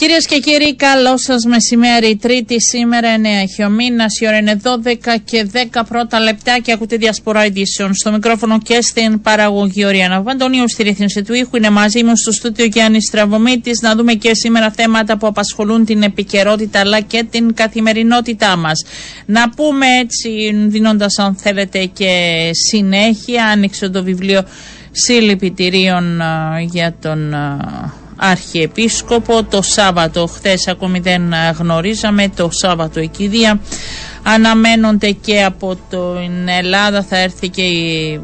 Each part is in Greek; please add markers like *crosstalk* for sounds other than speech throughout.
Κυρίες και κύριοι, καλό σας μεσημέρι. Τρίτη σήμερα, 9 έχει ο μήνα. Η ώρα είναι 12 και 10 πρώτα λεπτά και ακούτε διασπορά ειδήσεων. Στο μικρόφωνο και στην παραγωγή Οριανά Βαντονίου, στη ρύθμιση του ήχου. Είναι μαζί μου στο στούτιο Γιάννης Στραβωμίτης να δούμε και σήμερα θέματα που απασχολούν την επικαιρότητα αλλά και την καθημερινότητά μας. Να πούμε έτσι, δίνοντας αν θέλετε και συνέχεια, άνοιξε το βιβλίο συλληπιτηρίων για τον Αρχιεπίσκοπο το Σάββατο. Χθες ακόμη δεν γνωρίζαμε το Σάββατο η κηδεία. Αναμένονται και από την Ελλάδα θα έρθει και η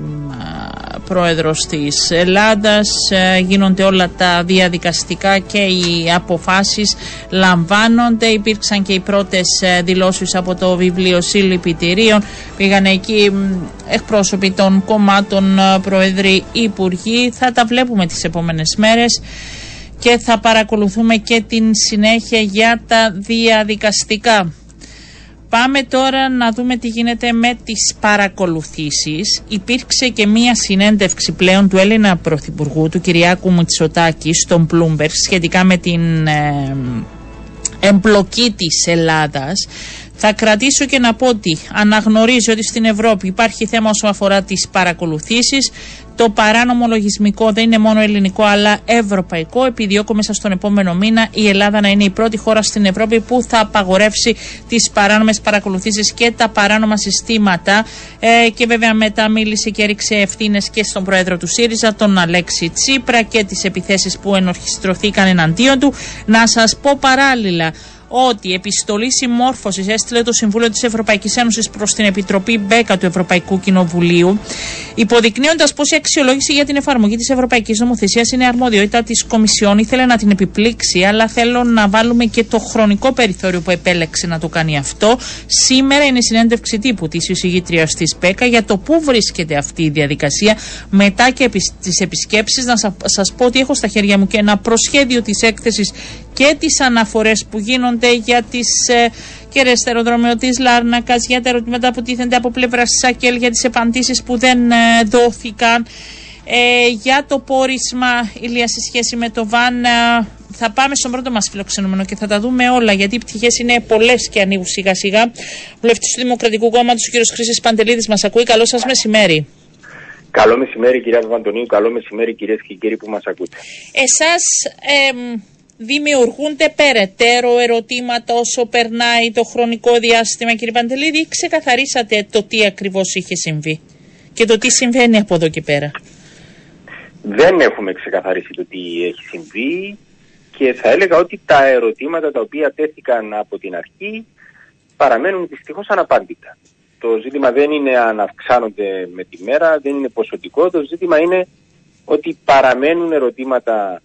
πρόεδρος της Ελλάδας ε, γίνονται όλα τα διαδικαστικά και οι αποφάσεις λαμβάνονται υπήρξαν και οι πρώτες ε, δηλώσεις από το βιβλίο συλληπιτηρίων πήγαν εκεί εκπρόσωποι των κομμάτων ε, προεδροί υπουργοί θα τα βλέπουμε τις επόμενες μέρες και θα παρακολουθούμε και την συνέχεια για τα διαδικαστικά. Πάμε τώρα να δούμε τι γίνεται με τις παρακολουθήσεις. Υπήρξε και μία συνέντευξη πλέον του Έλληνα Πρωθυπουργού, του Κυριάκου Μητσοτάκη, στον Bloomberg, σχετικά με την ε, εμπλοκή της Ελλάδας θα κρατήσω και να πω ότι αναγνωρίζει ότι στην Ευρώπη υπάρχει θέμα όσον αφορά τις παρακολουθήσεις. Το παράνομο λογισμικό δεν είναι μόνο ελληνικό αλλά ευρωπαϊκό. Επιδιώκω μέσα στον επόμενο μήνα η Ελλάδα να είναι η πρώτη χώρα στην Ευρώπη που θα απαγορεύσει τις παράνομες παρακολουθήσεις και τα παράνομα συστήματα. Ε, και βέβαια μετά μίλησε και έριξε ευθύνες και στον πρόεδρο του ΣΥΡΙΖΑ, τον Αλέξη Τσίπρα και τις επιθέσεις που ενορχιστρωθήκαν εναντίον του. Να σας πω παράλληλα ότι επιστολή συμμόρφωσης έστειλε το Συμβούλιο της Ευρωπαϊκής Ένωσης προς την Επιτροπή Μπέκα του Ευρωπαϊκού Κοινοβουλίου, υποδεικνύοντας πως η αξιολόγηση για την εφαρμογή της Ευρωπαϊκής Νομοθεσίας είναι αρμοδιότητα της Κομισιόν. Ήθελε να την επιπλήξει, αλλά θέλω να βάλουμε και το χρονικό περιθώριο που επέλεξε να το κάνει αυτό. Σήμερα είναι η συνέντευξη τύπου της εισηγήτριας της ΠΕΚΑ για το πού βρίσκεται αυτή η διαδικασία μετά και τις επισκέψεις. Να σας πω ότι έχω στα χέρια μου και ένα προσχέδιο της έκθεσης και τις αναφορές που γίνονται για τις ε, κεραίε στο αεροδρόμιο της Λάρνακας, για τα ερωτήματα που τίθενται από πλευράς της ΑΚΕΛ, για τις επαντήσεις που δεν ε, δόθηκαν. Ε, για το πόρισμα ηλία σε σχέση με το ΒΑΝ ε, θα πάμε στον πρώτο μας φιλοξενούμενο και θα τα δούμε όλα γιατί οι πτυχές είναι πολλές και ανοίγουν σιγά σιγά. Βουλευτής του Δημοκρατικού Κόμματος, ο κ. Χρήση Παντελίδης, μας ακούει. Καλό σας μεσημέρι. Καλό μεσημέρι, κυρία Βαντονίου. Καλό μεσημέρι, κυρίες και κύριοι που μας ακούτε. Εσάς, ε, δημιουργούνται περαιτέρω ερωτήματα όσο περνάει το χρονικό διάστημα κύριε Παντελίδη ή ξεκαθαρίσατε το τι ακριβώς είχε συμβεί και το τι συμβαίνει από εδώ και πέρα; Δεν έχουμε ξεκαθαρίσει το τι έχει συμβεί και θα έλεγα ότι τα ερωτήματα τα οποία τέθηκαν από την αρχή παραμένουν δυστυχώς αναπάντητα. Το ζήτημα δεν είναι αν αυξάνονται με τη μέρα, δεν είναι ποσοτικό, το ζήτημα είναι ότι παραμένουν ερωτήματα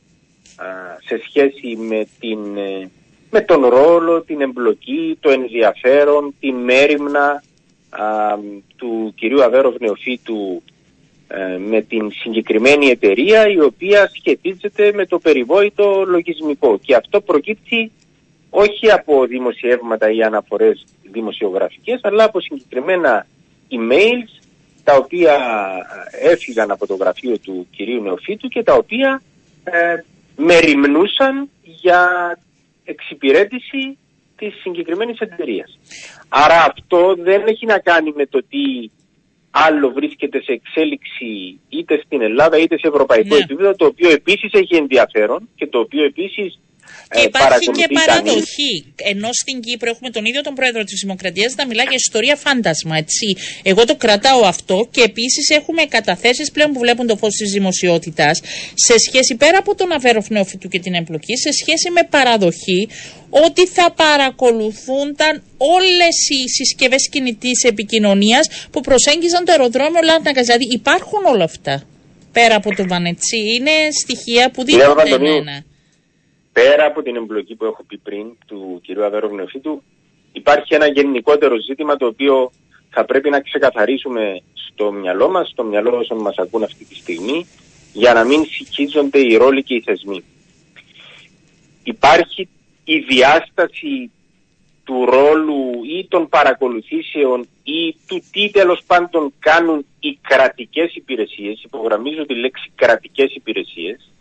σε σχέση με, την, ε, με τον ρόλο, την εμπλοκή, το ενδιαφέρον, την μέρημνα του κυρίου Αβέροφ Νεοφύτου ε, με την συγκεκριμένη εταιρεία η οποία σχετίζεται με το περιβόητο λογισμικό. Και αυτό προκύπτει όχι από δημοσιεύματα ή αναφορές δημοσιογραφικές αλλά από συγκεκριμένα emails τα οποία ε, έφυγαν από το γραφείο του κυρίου Νεοφύτου και τα οποία μεριμνούσαν για εξυπηρέτηση της συγκεκριμένης εταιρείας. Άρα αυτό δεν έχει να κάνει με το τι άλλο βρίσκεται σε εξέλιξη είτε στην Ελλάδα είτε σε ευρωπαϊκό ναι. επίπεδο, το οποίο επίσης έχει ενδιαφέρον και το οποίο επίσης και ε, υπάρχει και παραδοχή. Ενώ στην Κύπρο έχουμε τον ίδιο τον πρόεδρο της Δημοκρατίας να μιλάει για ιστορία φάντασμα. Έτσι. Εγώ το κρατάω αυτό και επίσης έχουμε καταθέσεις πλέον που βλέπουν το φως της δημοσιότητας σε σχέση πέρα από τον Αβέροφ Νεοφυτού και την εμπλοκή, σε σχέση με παραδοχή ότι θα παρακολουθούνταν όλες οι συσκευές κινητής επικοινωνίας που προσέγγιζαν το αεροδρόμιο Λάρνακα. Δηλαδή υπάρχουν όλα αυτά. Πέρα από το Βανετσί. Είναι στοιχεία που δίνονται εμένα πέρα από την εμπλοκή που έχω πει πριν του κυρίου Αβέρου Γνεοφίτου, υπάρχει ένα γενικότερο ζήτημα το οποίο θα πρέπει να ξεκαθαρίσουμε στο μυαλό μας, στο μυαλό όσων μας ακούν αυτή τη στιγμή, για να μην συγχύζονται οι ρόλοι και οι θεσμοί. Υπάρχει η διάσταση του ρόλου ή των παρακολουθήσεων ή του τι τέλος πάντων κάνουν οι κρατικές υπηρεσίες, υπογραμμίζω τη λέξη κρατικές υπηρεσίες,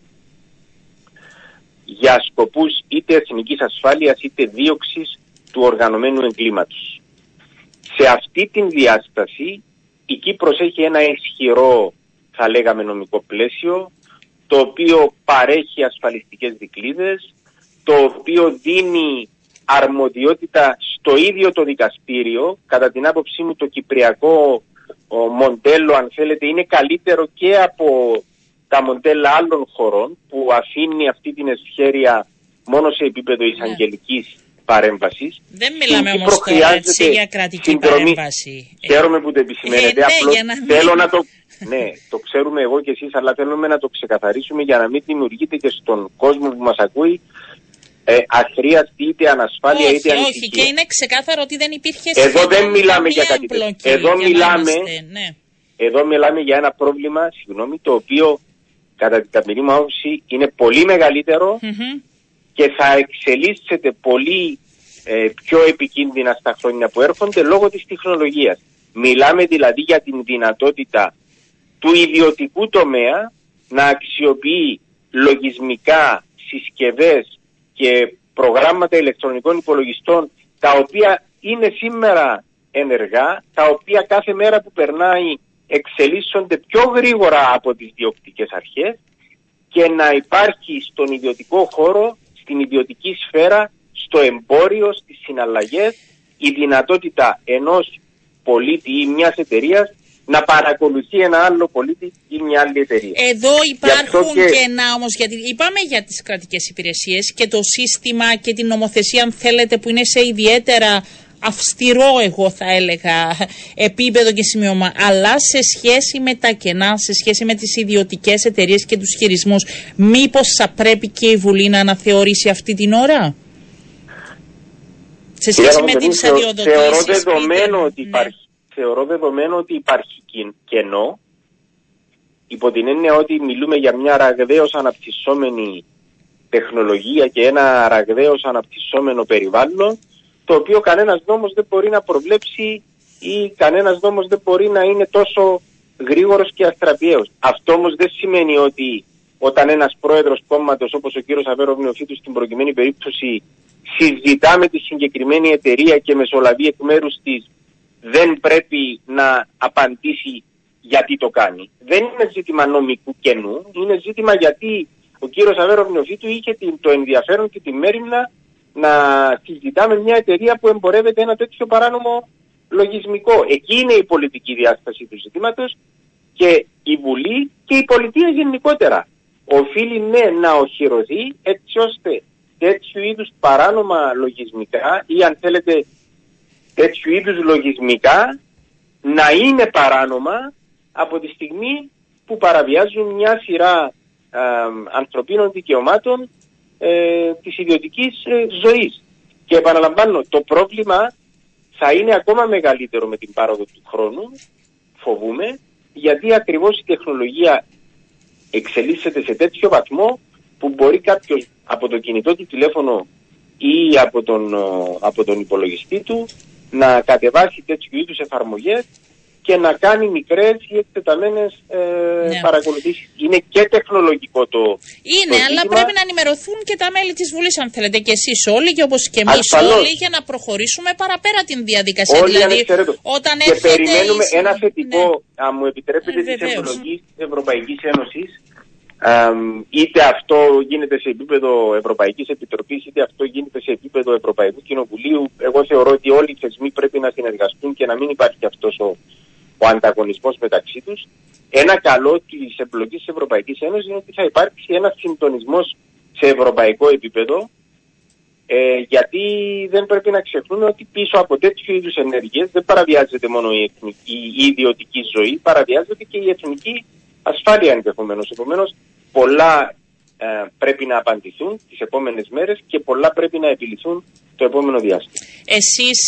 για σκοπούς είτε εθνικής ασφάλειας είτε δίωξης του οργανωμένου εγκλήματος. Σε αυτή την διάσταση η Κύπρος έχει ένα ισχυρό θα λέγαμε νομικό πλαίσιο το οποίο παρέχει ασφαλιστικές δικλείδες, το οποίο δίνει αρμοδιότητα στο ίδιο το δικαστήριο. Κατά την άποψή μου το κυπριακό μοντέλο αν θέλετε είναι καλύτερο και από τα μοντέλα άλλων χωρών που αφήνει αυτή την ευχέρεια μόνο σε επίπεδο ναι. εισαγγελικής παρέμβασης. Δεν μιλάμε όμως τώρα έτσι για κρατική συνδρομή. παρέμβαση. Χαίρομαι που το επισημαίνετε. Ε, ναι, να θέλω να το... ναι, το ξέρουμε εγώ και εσείς, αλλά θέλουμε να το ξεκαθαρίσουμε για να μην δημιουργείται και στον κόσμο που μας ακούει ε, αχρίαστη είτε ανασφάλεια όχι, είτε ανησυχία. Όχι, και είναι ξεκάθαρο ότι δεν υπήρχε Εδώ δεν μιλάμε για κάτι τέτοιο. Εδώ μιλάμε, ναι. εδώ μιλάμε για ένα πρόβλημα, συγγνώμη, το οποίο κατά την ταπεινή μου άποψη είναι πολύ και θα εξελίσσεται πολύ ε, πιο επικίνδυνα στα χρόνια που έρχονται λόγω της τεχνολογίας. Μιλάμε δηλαδή για την δυνατότητα του ιδιωτικού τομέα να αξιοποιεί λογισμικά συσκευές και προγράμματα ηλεκτρονικών υπολογιστών τα οποία είναι σήμερα ενεργά, τα οποία κάθε μέρα που περνάει εξελίσσονται πιο γρήγορα από τις διοκτικές αρχές και να υπάρχει στον ιδιωτικό χώρο, στην ιδιωτική σφαίρα, στο εμπόριο, στις συναλλαγές η δυνατότητα ενός πολίτη ή μιας εταιρείας να παρακολουθεί ένα άλλο πολίτη ή μια άλλη εταιρεία. Εδώ υπάρχουν και... κενά όμως, γιατί είπαμε για τις κρατικές υπηρεσίες και το σύστημα και την νομοθεσία αν θέλετε που είναι σε ιδιαίτερα αυστηρό εγώ θα έλεγα επίπεδο και σημείωμα αλλά σε σχέση με τα κενά, σε σχέση με τις ιδιωτικές εταιρείες και τους χειρισμούς μήπως θα πρέπει και η Βουλή να αναθεωρήσει αυτή την ώρα; Σε σχέση με τις αδειοδοτήσεις θεωρώ δεδομένο ότι ναι. υπάρχει θεωρώ δεδομένο ότι υπάρχει κενό υπό την έννοια ότι μιλούμε για μια ραγδαίως αναπτυσσόμενη τεχνολογία και ένα ραγδαίως αναπτυσσόμενο περιβάλλον το οποίο κανένας νόμος δεν μπορεί να προβλέψει ή κανένας νόμος δεν μπορεί να είναι τόσο γρήγορος και αστραπιαίος. Αυτό όμως δεν σημαίνει ότι όταν ένας πρόεδρος κόμματος όπως ο κύριος Αβέρο Νεοφίτου στην προκειμένη περίπτωση συζητά με τη συγκεκριμένη εταιρεία και μεσολαβεί εκ μέρους της δεν πρέπει να απαντήσει γιατί το κάνει. Δεν είναι ζήτημα νομικού κενού, είναι ζήτημα γιατί ο κύριος Αβέρο Νεοφίτου είχε το ενδιαφέρον και τη μέρημνα να συζητάμε μια εταιρεία που εμπορεύεται ένα τέτοιο παράνομο λογισμικό. Εκεί είναι η πολιτική διάσταση του ζητήματος και η Βουλή και η πολιτεία γενικότερα οφείλει ναι να οχυρωθεί έτσι ώστε τέτοιου είδους παράνομα λογισμικά ή αν θέλετε τέτοιου είδους λογισμικά να είναι παράνομα από τη στιγμή που παραβιάζουν μια σειρά ανθρωπίνων δικαιωμάτων ε, της ιδιωτικής ε, ζωής. Και επαναλαμβάνω, το πρόβλημα θα είναι ακόμα μεγαλύτερο με την πάροδο του χρόνου, φοβούμε, γιατί ακριβώς η τεχνολογία εξελίσσεται σε τέτοιο βαθμό που μπορεί κάποιος από το κινητό του τηλέφωνο ή από τον, από τον υπολογιστή του να κατεβάσει τέτοιου είδους εφαρμογές και να κάνει μικρές ή εκτεταμένε ε, ναι. παρακολουθήσεις. Είναι και τεχνολογικό το. Είναι, το αλλά πρέπει να ενημερωθούν και τα μέλη της Βουλής, αν θέλετε, και εσείς όλοι, και όπως και εμείς όλοι, για να προχωρήσουμε παραπέρα την διαδικασία. Όλοι δηλαδή, όταν και περιμένουμε ένα θετικό, ναι. αν μου επιτρέπετε, ε, της εμπλοκή τη Ευρωπαϊκής Ένωσης. είτε αυτό γίνεται σε επίπεδο Ευρωπαϊκής Επιτροπής, είτε αυτό γίνεται σε επίπεδο Ευρωπαϊκού Κοινοβουλίου. Εγώ θεωρώ ότι όλοι οι θεσμοί πρέπει να συνεργαστούν και να μην υπάρχει αυτός ο ο ανταγωνισμός μεταξύ τους. Ένα καλό της εμπλοκής της Ευρωπαϊκής Ένωσης είναι ότι θα υπάρξει ένας συντονισμός σε ευρωπαϊκό επίπεδο ε, γιατί δεν πρέπει να ξεχνούμε ότι πίσω από τέτοιου είδους ενέργειες δεν παραβιάζεται μόνο η, εθνική, η ιδιωτική ζωή, παραβιάζεται και η εθνική ασφάλεια ενδεχομένως. Επομένως, πολλά ε, πρέπει να απαντηθούν τις επόμενες μέρες και πολλά πρέπει να επιληθούν το επόμενο διάστημα. Εσείς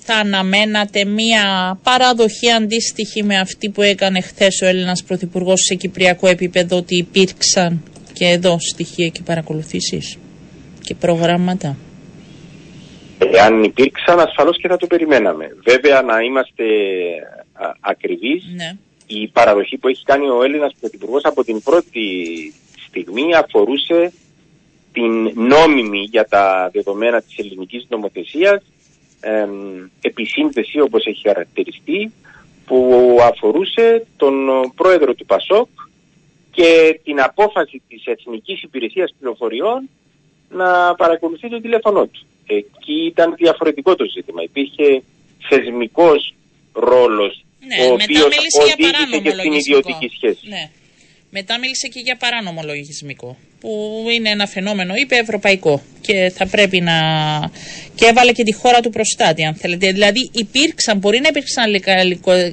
θα αναμένατε μία παραδοχή αντίστοιχη με αυτή που έκανε χθες ο Έλληνας Πρωθυπουργός σε κυπριακό επίπεδο ότι υπήρξαν και εδώ στοιχεία και παρακολουθήσεις και προγράμματα; Ε, Εάν υπήρξαν, ασφαλώς και θα το περιμέναμε. Βέβαια, να είμαστε ακριβείς, Ναι. η παραδοχή που έχει κάνει ο Έλληνας Πρωθυπουργός από την πρώτη στιγμή αφορούσε την νόμιμη για τα δεδομένα της ελληνικής νομοθεσίας εμ, επισύνθεση όπως έχει χαρακτηριστεί που αφορούσε τον πρόεδρο του ΠΑΣΟΚ και την απόφαση της Εθνικής Υπηρεσίας Πληροφοριών να παρακολουθεί το τηλέφωνό του. Εκεί ήταν διαφορετικό το ζήτημα. Υπήρχε θεσμικός ρόλος Ναι, ο μετά οποίος μίλησε για οδήγησε παράνομο και στην λογισμικό. ιδιωτική σχέση. Ναι. Μετά μίλησε και για παράνομο λογισμικό, που είναι ένα φαινόμενο, είπε ευρωπαϊκό και θα πρέπει να... και έβαλε και τη χώρα του προστάτη, αν θέλετε. Δηλαδή υπήρξαν, μπορεί να υπήρξαν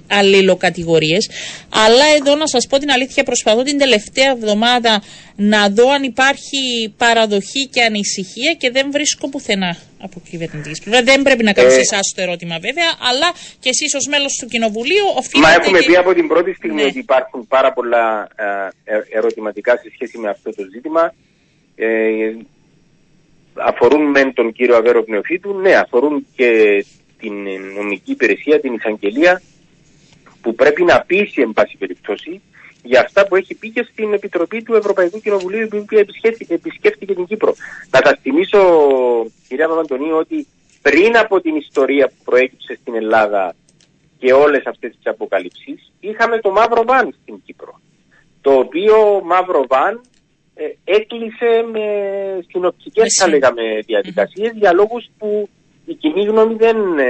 αλληλοκατηγορίες, αλλά εδώ να σας πω την αλήθεια, προσπαθώ την τελευταία εβδομάδα να δω αν υπάρχει παραδοχή και ανησυχία και δεν βρίσκω πουθενά από κυβερνητική πλευράς. Δεν πρέπει να κάνω Ε, σε εσάς το ερώτημα βέβαια, αλλά και εσείς ως μέλος του Κοινοβουλίου οφείλετε. Μα έχουμε και- πει από την πρώτη στιγμή Ναι. ότι υπάρχουν πάρα πολλά ε, ε, ερωτηματικά σε σχέση με αυτό το ζήτημα. Ε, αφορούν μεν τον κύριο Αβέρο Πνεοφίτου, ναι, αφορούν και την νομική υπηρεσία, την εισαγγελία, που πρέπει να πείσει, εν πάση περιπτώσει, για αυτά που έχει πει και στην Επιτροπή του Ευρωπαϊκού Κοινοβουλίου, η οποία επισκέφθηκε, επισκέφθηκε την Κύπρο. Να τα θυμίσω, κυρία Παπαντονίου, ότι πριν από την ιστορία που προέκυψε στην Ελλάδα και όλες αυτές τις αποκαλύψεις, είχαμε το μαύρο βαν στην Κύπρο. Το οποίο μαύρο βαν ε, έκλεισε με συνοπτικές, Με θα συν- λέγαμε, διαδικασίες για λόγους που η κοινή γνώμη δεν ε,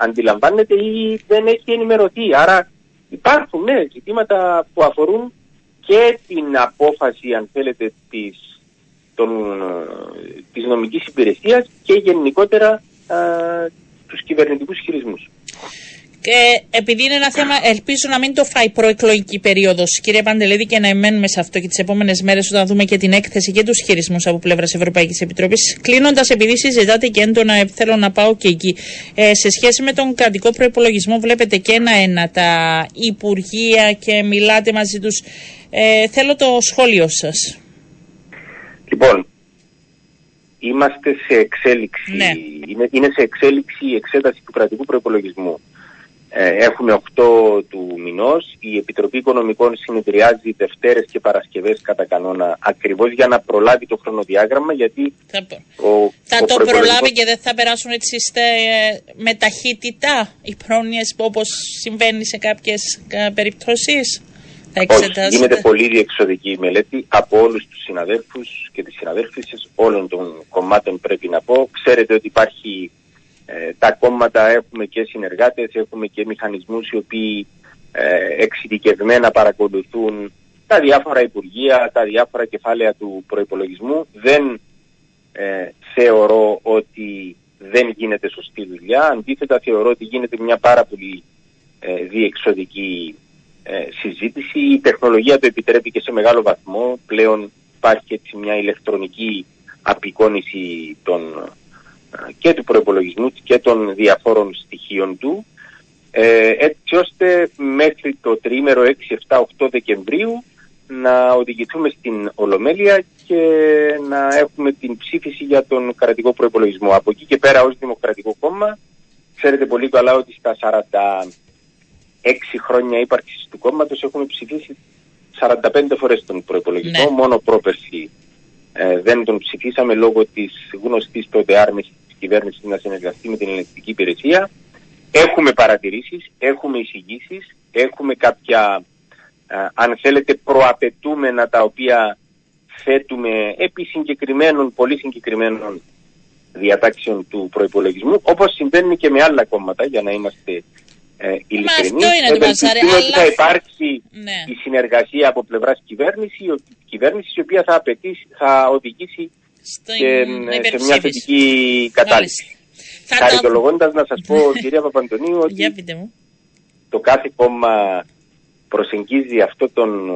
αντιλαμβάνεται ή δεν έχει ενημερωθεί. Άρα υπάρχουν ναι, ζητήματα που αφορούν και την απόφαση, αν θέλετε, της, των, ε, της νομικής υπηρεσίας και γενικότερα ε, τους κυβερνητικούς χειρισμούς. Και επειδή είναι ένα θέμα, ελπίζω να μην το φάει προεκλογική περίοδος, κύριε Παντελέδη, και να εμένουμε σε αυτό και τις επόμενες μέρες όταν δούμε και την έκθεση και τους χειρισμούς από πλευράς Ευρωπαϊκής Επιτροπής. Κλείνοντας, επειδή συζητάτε και έντονα, ε, θέλω να πάω και εκεί. Ε, σε σχέση με τον κρατικό προπολογισμό, βλέπετε και ένα-ένα τα υπουργεία και μιλάτε μαζί τους. Ε, θέλω το σχόλιο σας. Λοιπόν, είμαστε σε εξέλιξη, Ναι. είναι, είναι σε εξέλιξη η εξέταση του κρατικού προπολογισμού. Ε, έχουμε 8 του μηνός, η Επιτροπή Οικονομικών συνεδριάζει Δευτέρες και Παρασκευές κατά κανόνα ακριβώς για να προλάβει το χρονοδιάγραμμα γιατί Θα, ο, θα ο το προϋπολογισμός- προλάβει και δεν θα περάσουν έτσι στε, με ταχύτητα οι πρόνοιες όπως συμβαίνει σε κάποιες ε, περιπτώσεις. Θα Όχι, εξετάσετε. γίνεται πολύ διεξοδική η μελέτη από όλους τους συναδέλφους και τις συναδέλφισες όλων των κομμάτων πρέπει να πω. Ξέρετε ότι υπάρχει ε, τα κόμματα έχουμε και συνεργάτες, έχουμε και μηχανισμούς οι οποίοι ε, εξειδικευμένα παρακολουθούν τα διάφορα υπουργεία, τα διάφορα κεφάλαια του προϋπολογισμού. Δεν ε, θεωρώ ότι δεν γίνεται σωστή δουλειά. Αντίθετα θεωρώ ότι γίνεται μια πάρα πολύ ε, διεξοδική ε, συζήτηση. Η τεχνολογία το επιτρέπει και σε μεγάλο βαθμό. Πλέον υπάρχει έτσι μια ηλεκτρονική απεικόνηση των, ε, και του προπολογισμού και των διαφόρων στοιχείων του ε, έτσι ώστε μέχρι το τριήμερο 6, 7, 8 Δεκεμβρίου να οδηγηθούμε στην Ολομέλεια και να έχουμε την ψήφιση για τον κρατικό προπολογισμό. Από εκεί και πέρα ως Δημοκρατικό Κόμμα ξέρετε πολύ καλά ότι στα 46 χρόνια ύπαρξης του κόμματος έχουμε ψηφίσει 45 φορές τον προπολογισμό, Ναι. μόνο πρόπερση ε, δεν τον ψηφίσαμε λόγω της γνωστής τότε άρνησης της κυβέρνησης να συνεργαστεί με την ελεγκτική υπηρεσία. Έχουμε παρατηρήσεις, έχουμε εισηγήσεις, έχουμε κάποια, ε, αν θέλετε, προαπαιτούμενα τα οποία θέτουμε επί συγκεκριμένων, πολύ συγκεκριμένων διατάξεων του προϋπολογισμού, όπως συμβαίνει και με άλλα κόμματα, για να είμαστε ε, ειλικρινείς. αυτό είναι το Ευελπιστούμε μπαζάρι, ότι θα αλλά- υπάρξει Ναι. η συνεργασία από πλευράς κυβέρνηση, η κυβέρνηση η οποία θα, απαιτήσει, θα οδηγήσει Στην και, ε, σε μια υπερψήφιση. θετική κατάληξη. Μάλιστα. Θα τα... Χαριτολογώντας να σας πω, *laughs* κυρία Παπαντονίου, ότι Για πείτε μου. το κάθε κόμμα προσεγγίζει αυτό τον ε,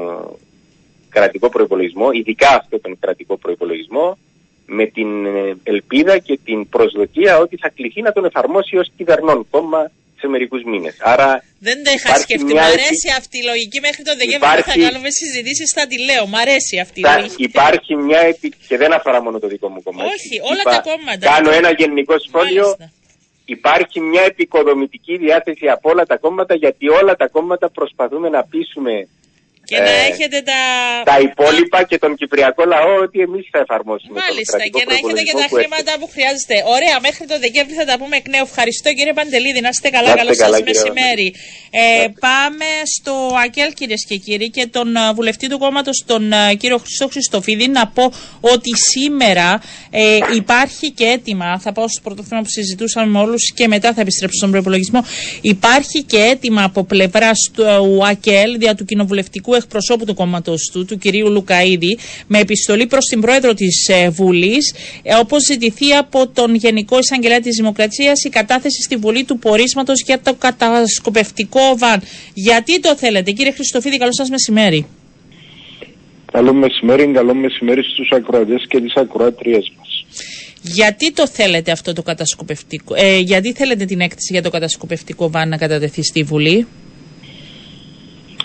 κρατικό προϋπολογισμό, ειδικά αυτό τον κρατικό προϋπολογισμό, με την ε, ελπίδα και την προσδοκία ότι θα κληθεί να τον εφαρμόσει ως κυβερνών κόμμα σε μερικούς μήνες. Άρα. Δεν το είχα σκεφτεί. Μ' αρέσει αυτή η λογική. Μέχρι τον Δεκέμβριο υπάρχει... θα κάνουμε συζητήσεις. Θα τη λέω. Μ' αρέσει αυτή η λογική. Υπάρχει μια. Επι... και δεν αφορά μόνο το δικό μου κομμάτι. Όχι, όλα Υπά... τα κόμματα. Κάνω ένα γενικό σχόλιο. Μάλιστα. Υπάρχει μια επικοδομητική διάθεση από όλα τα κόμματα γιατί όλα τα κόμματα προσπαθούμε να πείσουμε και να ε, έχετε τα... τα υπόλοιπα και τον Κυπριακό λαό ότι εμείς θα εφαρμόσουμε. Μάλιστα. Και να έχετε και τα χρήματα που χρειάζεστε. Ωραία, μέχρι τον Δεκέμβρη θα τα πούμε εκ νέου. Ευχαριστώ κύριε Παντελίδη. Να είστε καλά. Καλό σας μεσημέρι. Ε, πάμε στο ΑΚΕΛ κυρίες και κύριοι και τον ε, βουλευτή του κόμματος, τον ε, κύριο Χρυσό Χριστοφίδη, να πω ότι σήμερα ε, υπάρχει και έτοιμα. Θα πάω στο πρώτο θέμα που συζητούσαμε με όλους και μετά θα επιστρέψω στον προπολογισμό. Υπάρχει και έτοιμα από πλευράς του ΑΚΕΛ δια του κοινοβουλευτικού εκπροσώπου του κόμματος του, του κυρίου Λουκαίδη, με επιστολή προς την πρόεδρο της ε, Βουλής, ε, όπως ζητηθεί από τον Γενικό Εισαγγελέα της Δημοκρατίας η κατάθεση στη Βουλή του πορίσματος για το κατασκοπευτικό βαν. Γιατί το θέλετε, κύριε Χριστοφίδη, καλό σας μεσημέρι. Καλό μεσημέρι, καλό μεσημέρι στους ακροατές και τις ακροατρίες μας. Γιατί το θέλετε αυτό το κατασκοπευτικό, ε, γιατί θέλετε την έκθεση για το κατασκοπευτικό βαν να κατατεθεί στη Βουλή;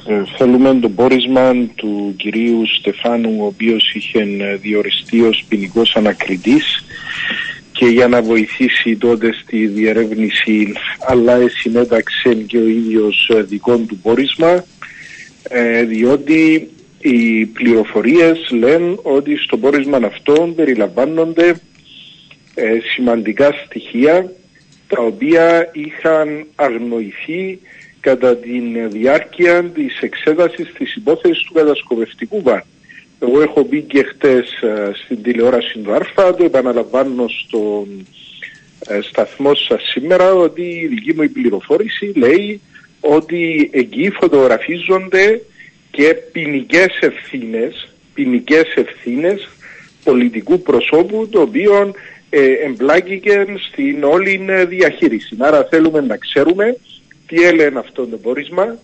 Ε, θέλουμε το πόρισμα του κυρίου Στεφάνου ο οποίος είχε ε, διοριστεί ως ποινικός ανακριτής και για να βοηθήσει τότε στη διερεύνηση αλλά συνέταξε και ο ίδιος ε, δικό του πόρισμα διότι οι πληροφορίες λένε ότι στο πόρισμα αυτό περιλαμβάνονται σημαντικά στοιχεία τα οποία είχαν αγνοηθεί κατά τη διάρκεια της εξέτασης της υπόθεσης του κατασκοπευτικού βάν. Εγώ έχω μπει και χτες ε, στην τηλεόραση του ΑΡΦΑ, το επαναλαμβάνω στον ε, σταθμό σας σήμερα ότι η δική μου η πληροφόρηση λέει ότι εκεί φωτογραφίζονται και ποινικές ευθύνες, ποινικές ευθύνες πολιτικού προσώπου το οποίο ε, εμπλάκηκε στην όλη διαχείριση. Άρα θέλουμε να ξέρουμε τι έλεγε αυτό το πόρισμα,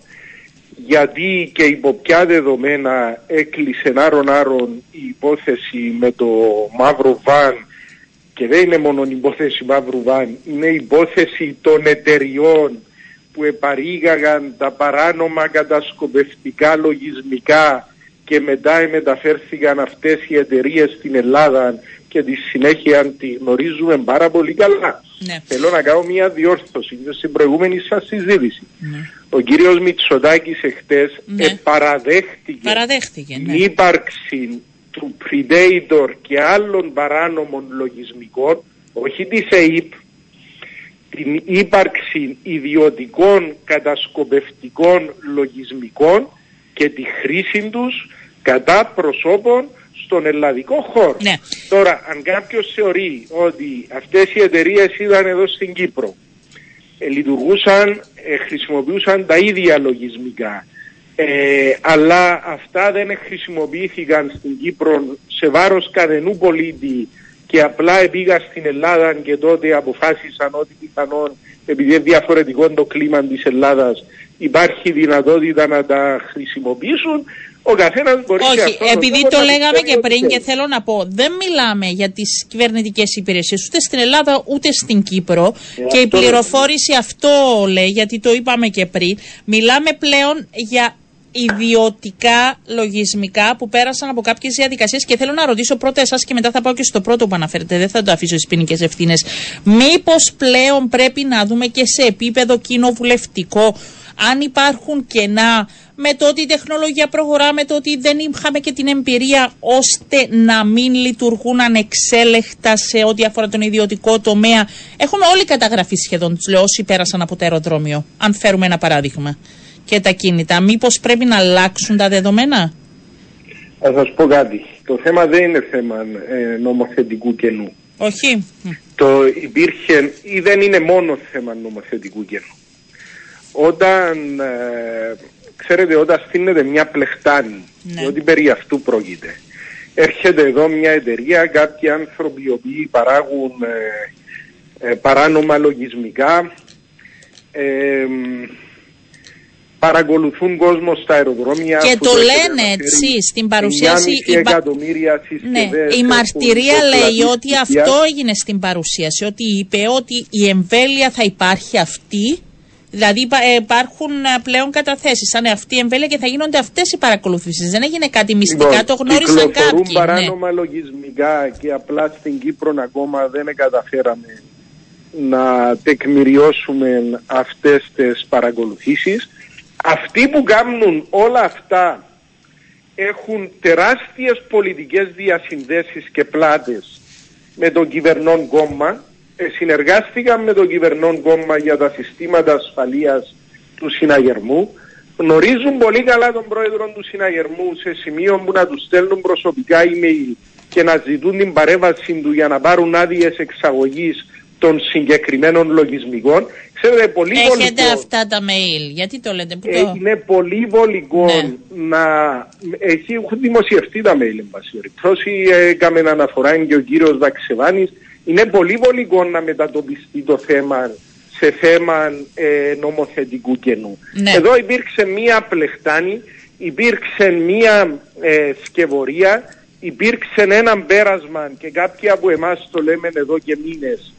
γιατί και υπό ποια δεδομένα έκλεισε άρον άρον η υπόθεση με το μαύρο βαν και δεν είναι μόνο η υπόθεση μαύρου βαν, είναι η υπόθεση των εταιριών που επαρήγαγαν τα παράνομα κατασκοπευτικά λογισμικά και μετά μεταφέρθηκαν αυτές οι εταιρείες στην Ελλάδα και τη συνέχεια τη γνωρίζουμε πάρα πολύ καλά. Ναι. Θέλω να κάνω μια διόρθωση στην προηγούμενη σας συζήτηση. Ναι. Ο κύριος Μητσοτάκης εχθές ναι. παραδέχτηκε, παραδέχτηκε την ναι. ύπαρξη του Predator και άλλων παράνομων λογισμικών, όχι της ΕΙΠ, την ύπαρξη ιδιωτικών κατασκοπευτικών λογισμικών και τη χρήση τους κατά προσώπων στον ελλαδικό χώρο. Ναι. Τώρα, αν κάποιος θεωρεί ότι αυτές οι εταιρείες ήταν εδώ στην Κύπρο, ε, λειτουργούσαν, ε, χρησιμοποιούσαν τα ίδια λογισμικά, ε, αλλά αυτά δεν χρησιμοποιήθηκαν στην Κύπρο σε βάρος κανενού πολίτη και απλά πήγα στην Ελλάδα και τότε αποφάσισαν ότι πιθανόν επειδή είναι διαφορετικό το κλίμα της Ελλάδας υπάρχει δυνατότητα να τα χρησιμοποιήσουν ο καθένας μπορεί Όχι, αυτό επειδή το, λέγαμε και πριν και θέλω να πω, δεν μιλάμε για τις κυβερνητικές υπηρεσίες ούτε στην Ελλάδα ούτε στην Κύπρο. και η πληροφόρηση αυτό λέει, γιατί το είπαμε και πριν. Μιλάμε πλέον για ιδιωτικά λογισμικά που πέρασαν από κάποιες διαδικασίες. Και θέλω να ρωτήσω πρώτα εσάς και μετά θα πάω και στο πρώτο που αναφέρετε. Δεν θα το αφήσω στις ποινικές ευθύνες. Μήπως πλέον πρέπει να δούμε και σε επίπεδο κοινοβουλευτικό αν υπάρχουν κενά με το ότι η τεχνολογία προχωρά, με το ότι δεν είχαμε και την εμπειρία ώστε να μην λειτουργούν ανεξέλεκτα σε ό,τι αφορά τον ιδιωτικό τομέα. Έχουμε όλοι καταγραφεί σχεδόν, τους λέω, όσοι πέρασαν από το αεροδρόμιο. Αν φέρουμε ένα παράδειγμα. Και τα κίνητα. Μήπως πρέπει να αλλάξουν τα δεδομένα; Θα σας πω κάτι. Το θέμα δεν είναι θέμα ε, νομοθετικού κενού. Όχι. Το υπήρχε ή δεν είναι μόνο θέμα νομοθετικού κενού. Όταν ε, ξέρετε όταν στείνεται μια πλεχτάνη, ναι. διότι περί αυτού πρόκειται. Έρχεται εδώ μια εταιρεία, κάποιοι άνθρωποι οι οποίοι παράγουν ε, ε, παράνομα λογισμικά, ε, παρακολουθούν κόσμο στα αεροδρόμια. Και το λένε έτσι στην παρουσίαση. Η, εκατομμύρια ναι, η μαρτυρία λέει ότι αυτό έγινε στην παρουσίαση. Ότι είπε ότι η εμβέλεια θα υπάρχει αυτή Δηλαδή υπάρχουν πλέον καταθέσεις σαν αυτή η εμβέλεια και θα γίνονται αυτές οι παρακολουθήσεις. Δεν έγινε κάτι μυστικά, Λοιπόν, το γνώρισαν κάποιοι. Ναι. παράνομα λογισμικά και απλά στην Κύπρο ακόμα δεν καταφέραμε να τεκμηριώσουμε αυτές τις παρακολουθήσεις. Αυτοί που κάνουν όλα αυτά έχουν τεράστιες πολιτικές διασυνδέσεις και πλάτες με τον κυβερνών κόμμα. Ε, συνεργάστηκαν με τον κυβερνών κόμμα για τα συστήματα ασφαλείας του συναγερμού. Γνωρίζουν πολύ καλά τον πρόεδρο του συναγερμού σε σημείο που να τους στέλνουν προσωπικά email και να ζητούν την παρέμβαση του για να πάρουν άδειες εξαγωγής των συγκεκριμένων λογισμικών. Ξέρετε, πολύ Έχετε βολικό- αυτά τα mail. Γιατί το λέτε, που ε, το... είναι πολύ βολικό Ναι. να έχει έχουν δημοσιευτεί τα mail εν πάση περιπτώσει έκαμε αναφορά και ο κύριος Βαξεβάνης είναι πολύ βολικό να μετατοπιστεί το θέμα σε θέμα ε, νομοθετικού κενού. Ναι. Εδώ υπήρξε μία πλεχτάνη, υπήρξε μία ε, σκευωρία, υπήρξε ένα πέρασμα και κάποιοι από εμάς το λέμε εδώ και μήνες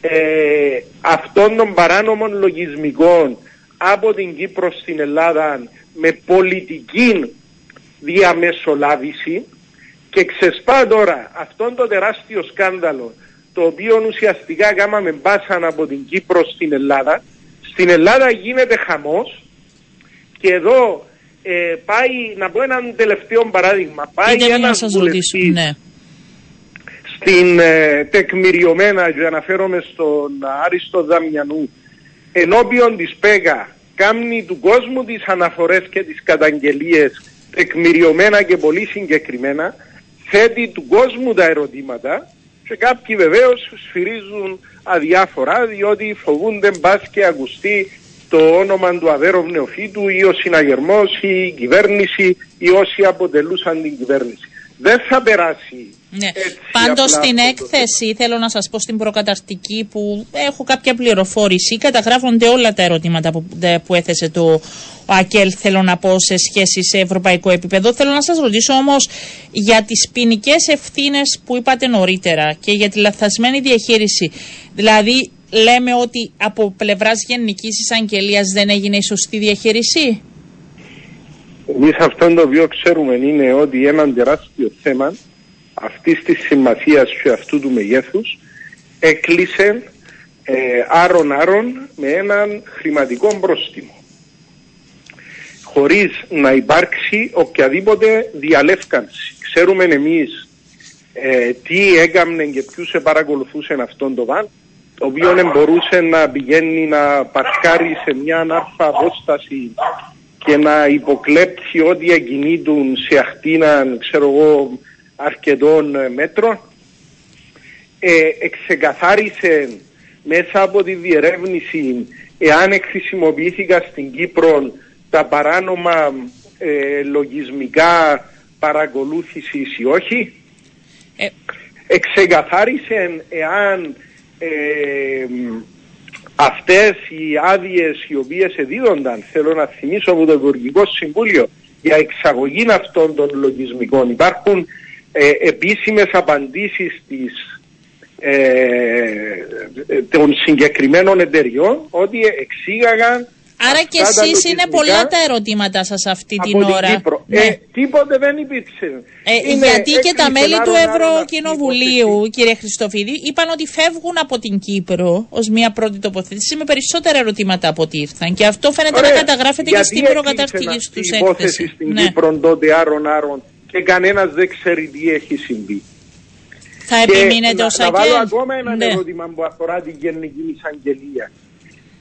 ε, αυτών των παράνομων λογισμικών από την Κύπρο στην Ελλάδα με πολιτική διαμεσολάβηση και ξεσπά τώρα αυτόν το τεράστιο σκάνδαλο το οποίο ουσιαστικά κάναμε μπάσαν από την Κύπρο στην Ελλάδα. Στην Ελλάδα γίνεται χαμός και εδώ ε, πάει, να πω έναν τελευταίο παράδειγμα, πάει Πείτε μου να ένας σας ρωτήσω. βουλευτής Ναι. στην ε, τεκμηριωμένα και αναφέρομαι στον Άριστο Δαμιανού ενώπιον της ΠΕΓΑ κάμνει του κόσμου τις αναφορές και τις καταγγελίες τεκμηριωμένα και πολύ συγκεκριμένα θέτει του κόσμου τα ερωτήματα και κάποιοι βεβαίως σφυρίζουν αδιάφορα διότι φοβούνται μπας και ακουστεί το όνομα του αβέροβ νεοφύτου ή ο συναγερμός ή η κυβέρνηση ή όσοι αποτελούσαν την κυβέρνηση. Δεν θα περάσει Ναι. έτσι Πάντως απλά στην αυτό το έκθεση, θέλω να σας πω στην προκαταρτική που έχω κάποια πληροφόρηση, καταγράφονται όλα τα ερωτήματα που, δε- που έθεσε το ο ΑΚΕΛ, θέλω να πω, σε σχέση σε ευρωπαϊκό επίπεδο. Θέλω να σας ρωτήσω όμως για τις ποινικές ευθύνες που είπατε νωρίτερα και για τη λαθασμένη διαχείριση. Δηλαδή, λέμε ότι από πλευράς Γενικής Εισαγγελίας δεν έγινε η σωστή διαχείριση; Εμείς αυτό το οποίο ξέρουμε είναι ότι ένα τεράστιο θέμα αυτής της σημασίας και αυτού του μεγέθους έκλεισε ε, άρον-άρον με έναν χρηματικό πρόστιμο χωρίς να υπάρξει οποιαδήποτε διαλεύκανση. Ξέρουμε εμείς ε, τι έκαμνε και ποιους παρακολουθούσε αυτόν το βαν το οποίο δεν μπορούσε να πηγαίνει να παρκάρει σε μια ανάρφα απόσταση και να υποκλέψει ό,τι εγκινήτουν σε αχτίνα, ξέρω εγώ, αρκετών ε, μέτρων. Ε, εξεκαθάρισε μέσα από τη διερεύνηση εάν χρησιμοποιήθηκαν στην Κύπρο τα παράνομα ε, λογισμικά παρακολούθησης ή όχι. Ε, Εξεκαθάρισε εάν ε, αυτές οι άδειες οι οποίες εδίδονταν, θέλω να θυμίσω από το Υπουργικό Συμβούλιο, για εξαγωγή αυτών των λογισμικών. Υπάρχουν ε, επίσημες απαντήσεις της, ε, ε, των συγκεκριμένων εταιριών ότι εξήγαγαν άρα και αυτά τα εσείς είναι λογισμικά πολλά τα ερωτήματα σας αυτή από την ώρα. Κύπρο. Ναι. Ε, τίποτε δεν υπήρξε. Ε, Είναι γιατί και τα έκλεισε μέλη του άρον-άρον αυτή η Ευρωκοινοβουλίου, υπόθεση. κύριε Χριστοφίδη, είπαν ότι φεύγουν από την Κύπρο ως μια πρώτη τοποθέτηση με περισσότερα ερωτήματα από ό,τι ήρθαν. Και αυτό φαίνεται να Ωραία. καταγράφεται και Γιατί στην έκλεισε προκαταρτική αυτή τους η υπόθεση έκθεση. στην Ναι. Κύπρο τότε άρον-άρον και κανένας δεν ξέρει τι έχει συμβεί. Θα Και επιμείνετε να, ως να βάλω ΑΚΕΛ. ακόμα ένα Ναι. ερώτημα που αφορά την Γενική Εισαγγελία.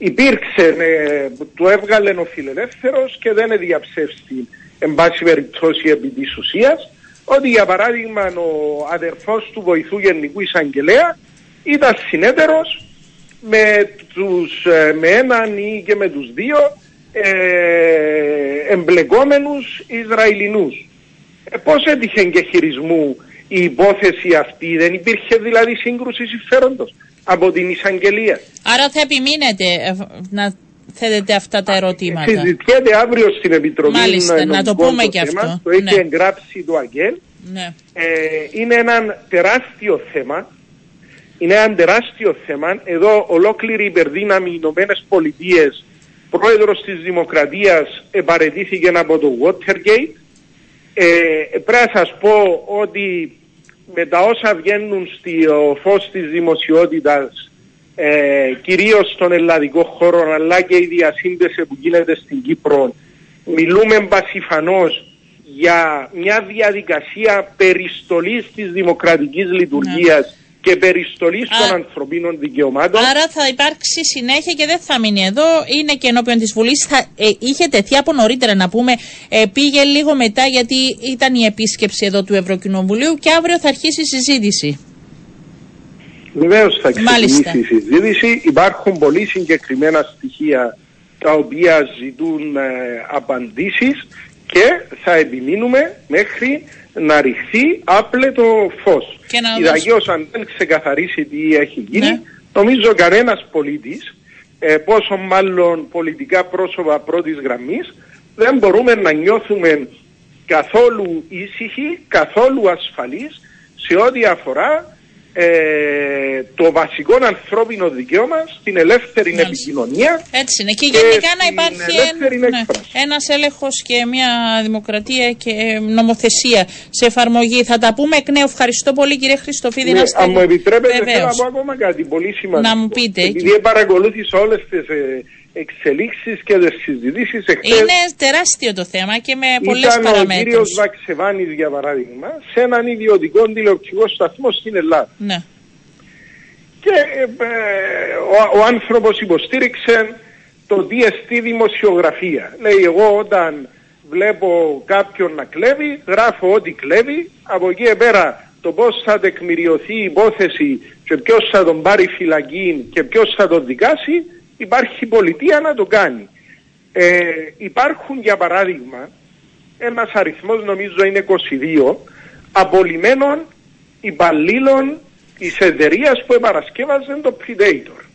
Υπήρξε, ε, το έβγαλε ο φιλελεύθερος και δεν διαψεύσει εν πάση περιπτώσει επί της ουσίας ότι για παράδειγμα ο αδερφός του βοηθού Γενικού Εισαγγελέα ήταν συνέτερος με, τους, ε, με έναν ή και με τους δύο ε, εμπλεκόμενους Ισραηλινούς. Ε, πώς έτυχε και χειρισμού η υπόθεση αυτή, δεν υπήρχε δηλαδή σύγκρουση συμφέροντος από την εισαγγελία. Άρα θα επιμείνετε ε, να θέτετε αυτά τα ερωτήματα. Συζητιέται αύριο στην Επιτροπή Μάλιστα, να το Νομικών πούμε και θέμα, αυτό. Το έχει Ναι. εγγράψει το ΑΓΕΛ. Ναι. Ε, είναι ένα τεράστιο θέμα. Είναι ένα τεράστιο θέμα. Εδώ ολόκληρη η υπερδύναμη οι Ηνωμένες Πολιτείες πρόεδρος της Δημοκρατίας επαρετήθηκε από το Watergate. Ε, πρέπει να σας πω ότι με τα όσα βγαίνουν στο φως της δημοσιότητας ε, κυρίως στον ελλαδικό χώρο αλλά και η διασύνδεση που γίνεται στην Κύπρο μιλούμε πασιφανώς για μια διαδικασία περιστολής της δημοκρατικής λειτουργίας. Ναι και περιστολή των ανθρωπίνων δικαιωμάτων. Άρα θα υπάρξει συνέχεια και δεν θα μείνει εδώ. Είναι και ενώπιον της Βουλής. Ε, είχε τεθεί από νωρίτερα να πούμε. Ε, πήγε λίγο μετά γιατί ήταν η επίσκεψη εδώ του Ευρωκοινοβουλίου και αύριο θα αρχίσει η συζήτηση. Βεβαίως θα ξεκινήσει η συζήτηση. Υπάρχουν πολύ συγκεκριμένα στοιχεία τα οποία ζητούν ε, απαντήσεις και θα επιμείνουμε μέχρι να ρηχθεί άπλετο φως. Ιδαγίως αν δεν ξεκαθαρίσει τι έχει γίνει, ναι. νομίζω κανένας πολίτης, ε, πόσο μάλλον πολιτικά πρόσωπα πρώτης γραμμής, δεν μπορούμε να νιώθουμε καθόλου ήσυχοι, καθόλου ασφαλείς σε ό,τι αφορά ε, το βασικό ανθρώπινο δικαίωμα στην ελεύθερη επικοινωνία. Έτσι είναι. Και, γενικά να υπάρχει ένα, ναι, ένας έλεγχος και μια δημοκρατία και νομοθεσία σε εφαρμογή. Θα τα πούμε εκ νέου. Ευχαριστώ πολύ κύριε Χριστοφίδη. Ναι, αν μου επιτρέπετε θέλω να πω ακόμα κάτι πολύ σημαντικό. Να μου πείτε. Επειδή παρακολούθησα όλες τις ε, εξελίξεις και τις συζητήσεις εχθές. Είναι τεράστιο το θέμα και με πολλές ήταν παραμέτρους. Ήταν ο κύριος Βαξεβάνης για παράδειγμα σε έναν ιδιωτικό τηλεοπτικό σταθμό στην Ελλάδα. Ναι. Και ε, ο, ο άνθρωπος υποστήριξε το DST δημοσιογραφία. Λέει εγώ όταν βλέπω κάποιον να κλέβει, γράφω ό,τι κλέβει, από εκεί πέρα το πώς θα τεκμηριωθεί η υπόθεση και ποιος θα τον πάρει φυλακή και ποιος θα τον δικάσει, υπάρχει πολιτεία να το κάνει. Ε, υπάρχουν για παράδειγμα ένας αριθμός νομίζω είναι 22 απολυμένων υπαλλήλων της εταιρείας που επαρασκεύαζε το Predator.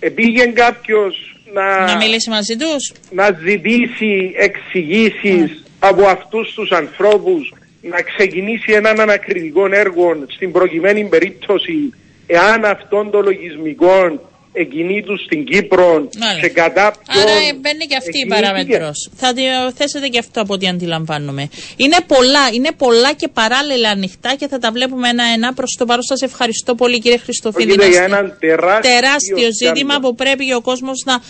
Επήγε κάποιος να, να μιλήσει μαζί τους; Να ζητήσει εξηγήσεις ναι. από αυτούς τους ανθρώπους να ξεκινήσει έναν ανακριτικό έργο στην προκειμένη περίπτωση εάν αυτόν των λογισμικών εκείνη του στην Κύπρο και κατά ποιον... Άρα μπαίνει και αυτή η παράμετρο. Θα θέσετε και αυτό από ό,τι αντιλαμβάνομαι. Είναι πολλά, είναι πολλά και παράλληλα ανοιχτά και θα τα βλέπουμε ένα-ένα. Προς το παρόν σας ευχαριστώ πολύ κύριε Χριστοφίδη. Είναι για ένα τεράστιο, τεράστιο ζήτημα που πρέπει ο κόσμος να α,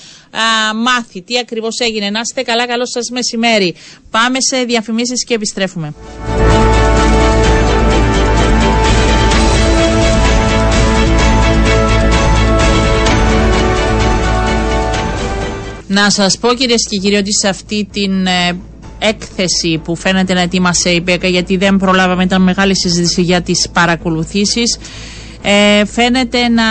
μάθει τι ακριβώς έγινε. Να είστε καλά, καλό σας μεσημέρι. Πάμε σε διαφημίσεις και επιστρέφουμε. Να σας πω κυρίες και κύριοι ότι σε αυτή την ε, έκθεση που φαίνεται να ετοίμασε η ΠΕΚΑ γιατί δεν προλάβαμε, ήταν μεγάλη συζήτηση για τις παρακολουθήσεις ε, φαίνεται να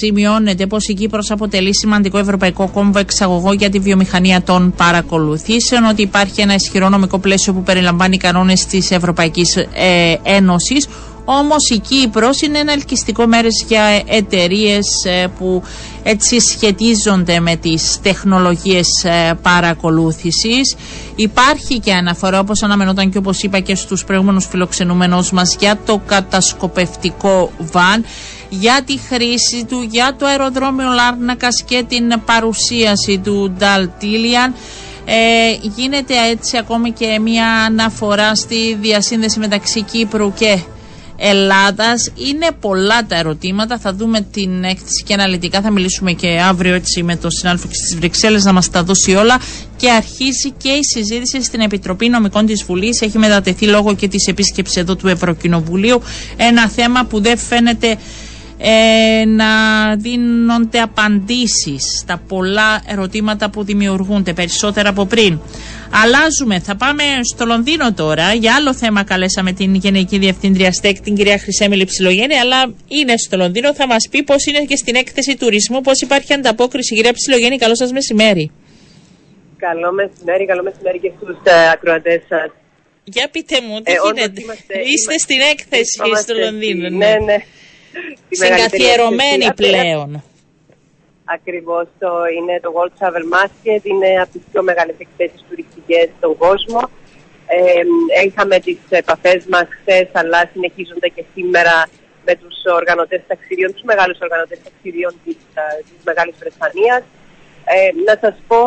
σημειώνεται πως η Κύπρος αποτελεί σημαντικό ευρωπαϊκό κόμβο εξαγωγό για τη βιομηχανία των παρακολουθήσεων, ότι υπάρχει ένα ισχυρό νομικό πλαίσιο που περιλαμβάνει κανόνες της Ευρωπαϊκής ε, Ένωσης, όμως η Κύπρος είναι ένα ελκυστικό μέρος για εταιρείες ε, που έτσι σχετίζονται με τις τεχνολογίες ε, παρακολούθησης. Υπάρχει και αναφορά όπως αναμενόταν και όπως είπα και στους προηγούμενους φιλοξενούμενους μας για το κατασκοπευτικό βαν για τη χρήση του, για το αεροδρόμιο Λάρνακας και την παρουσίαση του Νταλτήλιαν. Ε, γίνεται έτσι ακόμη και μια αναφορά στη διασύνδεση μεταξύ Κύπρου και Ελλάδας. Είναι πολλά τα ερωτήματα. Θα δούμε την έκθεση και αναλυτικά. Θα μιλήσουμε και αύριο έτσι με τον συνάδελφο τη Βρυξέλλες να μας τα δώσει όλα. Και αρχίζει και η συζήτηση στην Επιτροπή Νομικών της Βουλής. Έχει μετατεθεί λόγω και της επίσκεψης εδώ του Ευρωκοινοβουλίου. Ένα θέμα που δεν φαίνεται ε, να δίνονται απαντήσεις στα πολλά ερωτήματα που δημιουργούνται περισσότερα από πριν. Αλλάζουμε, θα πάμε στο Λονδίνο τώρα. Για άλλο θέμα καλέσαμε την Γενική Διευθύντρια ΣΤΕΚ, την κυρία Χρυσέμιλη Ψιλογέννη, αλλά είναι στο Λονδίνο. Θα μας πει πώς είναι και στην έκθεση τουρισμού, πώς υπάρχει ανταπόκριση. Κυρία Ψιλογέννη, καλό σας μεσημέρι. Καλό μεσημέρι, καλό μεσημέρι και στους ε, ακροατές σας. Για πείτε μου, τι ε, γίνεται; Είμαστε, Είστε στην έκθεση στο Λονδίνο. Ναι, ναι. ναι. Συγκαθιερωμένη πλέον. Ακριβώς το είναι το World Travel Market, είναι από τις πιο μεγάλες εκθέσεις τουριστικές στον κόσμο. Ε, είχαμε τις επαφές μας χθες, αλλά συνεχίζονται και σήμερα με τους οργανωτές ταξιδιών, τους μεγάλους οργανωτές ταξιδιών της, της Μεγάλης Βρετανίας. Ε, να σας πω,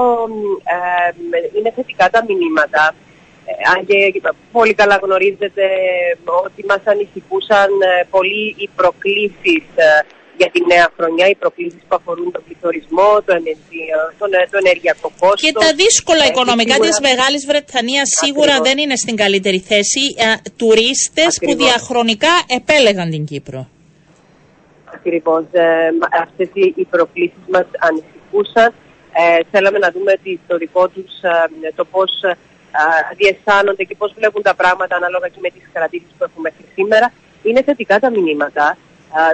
ε, είναι θετικά τα μηνύματα. Ε, αν και πολύ καλά γνωρίζετε ότι μας ανησυχούσαν ε, πολύ οι προκλήσεις για τη νέα χρονιά, οι προκλήσεις που αφορούν τον πληθωρισμό, το, ενεργειο, το, το ενεργειακό κόστος. Και τα δύσκολα ε, οικονομικά σίγουρα... της Μεγάλης Βρετανίας σίγουρα δεν είναι στην καλύτερη θέση. Ε, τουρίστες που διαχρονικά επέλεγαν την Κύπρο. Ακριβώς. Ε, αυτές οι, οι προκλήσεις μας ανησυχούσαν. Ε, θέλαμε να δούμε το δικό τους, ε, το πώς ε, διαισθάνονται και πώς βλέπουν τα πράγματα ανάλογα και με τις κρατήσεις που έχουμε μέχρι σήμερα. Είναι θετικά τα μηνύματα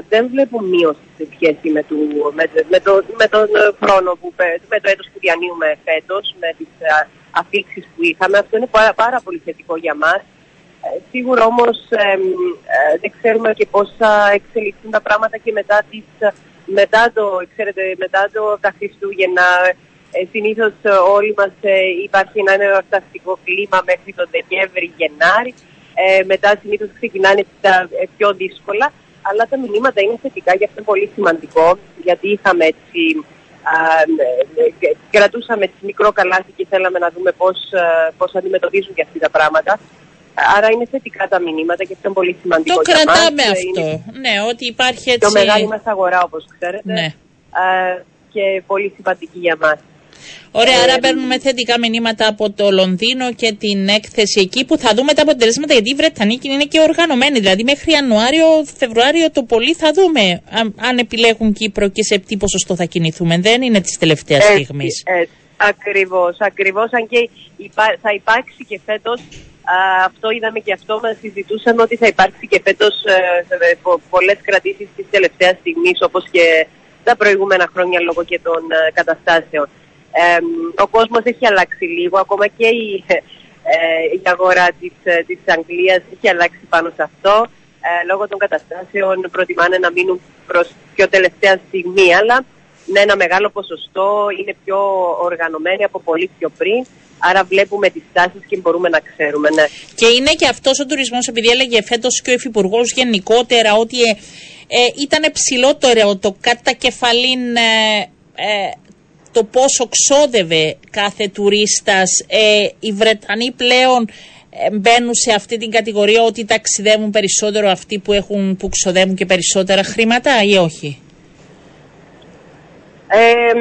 δεν βλέπω μείωση σε σχέση με, του, με, με, το, με τον χρόνο που, με το έτος που διανύουμε φέτος, με τις αφήξεις που είχαμε. Αυτό είναι πάρα, πάρα πολύ θετικό για μας. Ε, σίγουρα όμως ε, δεν ξέρουμε και πώς θα εξελιχθούν τα πράγματα και μετά, τις, μετά, το, ξέρετε, μετά το, τα Χριστούγεννα. Ε, συνήθως όλοι μας ε, υπάρχει ένα εορταστικό κλίμα μέχρι τον Δεκέμβρη-Γενάρη. Ε, μετά συνήθως ξεκινάνε τα ε, πιο δύσκολα αλλά τα μηνύματα είναι θετικά και αυτό είναι πολύ σημαντικό, γιατί είχαμε έτσι, α, ε, ε, κρατούσαμε έτσι μικρό καλάθι και θέλαμε να δούμε πώς, πώς αντιμετωπίζουν και αυτοί τα πράγματα. Άρα είναι θετικά τα μηνύματα και αυτό είναι πολύ σημαντικό. Το κρατάμε αυτό. Ναι, ότι υπάρχει έτσι. Το μεγάλη μας αγορά, όπως ξέρετε. Ναι. Α, και πολύ σημαντική για μας. Ωραία, άρα παίρνουμε θετικά μηνύματα από το Λονδίνο και την έκθεση εκεί που θα δούμε τα αποτελέσματα γιατί οι Βρετανοί είναι και οργανωμένοι. Δηλαδή μέχρι Ιανουάριο, Φεβρουάριο το πολύ θα δούμε αν, επιλέγουν Κύπρο και σε τι ποσοστό θα κινηθούμε. Δεν είναι της τελευταίας στιγμής. Ακριβώς, ακριβώς. Αν και θα υπάρξει και φέτος. Αυτό είδαμε και αυτό μας συζητούσαμε ότι θα υπάρξει και φέτος ε, πολλές κρατήσεις της τελευταίας στιγμής όπως και τα προηγούμενα χρόνια λόγω και των ε, καταστάσεων ο κόσμος έχει αλλάξει λίγο, ακόμα και η, ε, η αγορά της, ε, της Αγγλίας έχει αλλάξει πάνω σε αυτό. Ε, λόγω των καταστάσεων προτιμάνε να μείνουν προς πιο τελευταία στιγμή, αλλά ναι, ένα μεγάλο ποσοστό είναι πιο οργανωμένοι από πολύ πιο πριν. Άρα βλέπουμε τις τάσεις και μπορούμε να ξέρουμε, ναι. Και είναι και αυτός ο τουρισμός, επειδή έλεγε φέτος και ο Υφυπουργός γενικότερα ότι ε, ήταν ψηλότερο το κατακεφαλήν ε, το πόσο ξόδευε κάθε τουρίστας. Ε, οι Βρετανοί πλέον ε, μπαίνουν σε αυτή την κατηγορία ότι ταξιδεύουν περισσότερο αυτοί που, έχουν, που ξοδεύουν και περισσότερα χρήματα ή όχι; Ε,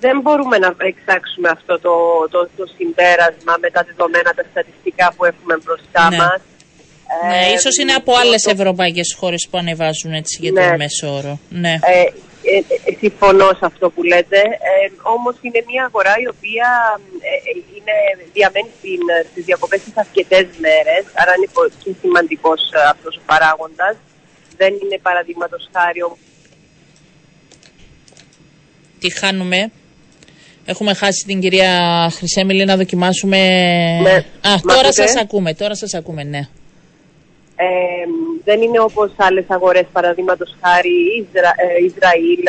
δεν μπορούμε να εξάξουμε αυτό το, το, το συμπέρασμα με τα δεδομένα τα στατιστικά που έχουμε μπροστά ναι. μας. Ναι, ε, ίσως είναι από άλλες το... ευρωπαϊκές χώρες που ανεβάζουν έτσι για ναι. το μέσο όρο. Ναι. Ε, ε, ε, συμφωνώ σε αυτό που λέτε. Ε, όμως είναι μια αγορά η οποία ε, είναι διαμένει στην, στις διακοπές στις αρκετές μέρες, άρα είναι πολύ σημαντικός αυτός ο παράγοντας. Δεν είναι παραδείγματος χάρη Τι χάνουμε; Έχουμε χάσει την κυρία Χρυσέμιλη να δοκιμάσουμε... Ναι. Α, τώρα σας ακούμε, τώρα σας ακούμε, ναι. Ε, δεν είναι όπως άλλες αγορές, παραδείγματος χάρη Ισρα, ε, Ισραήλ,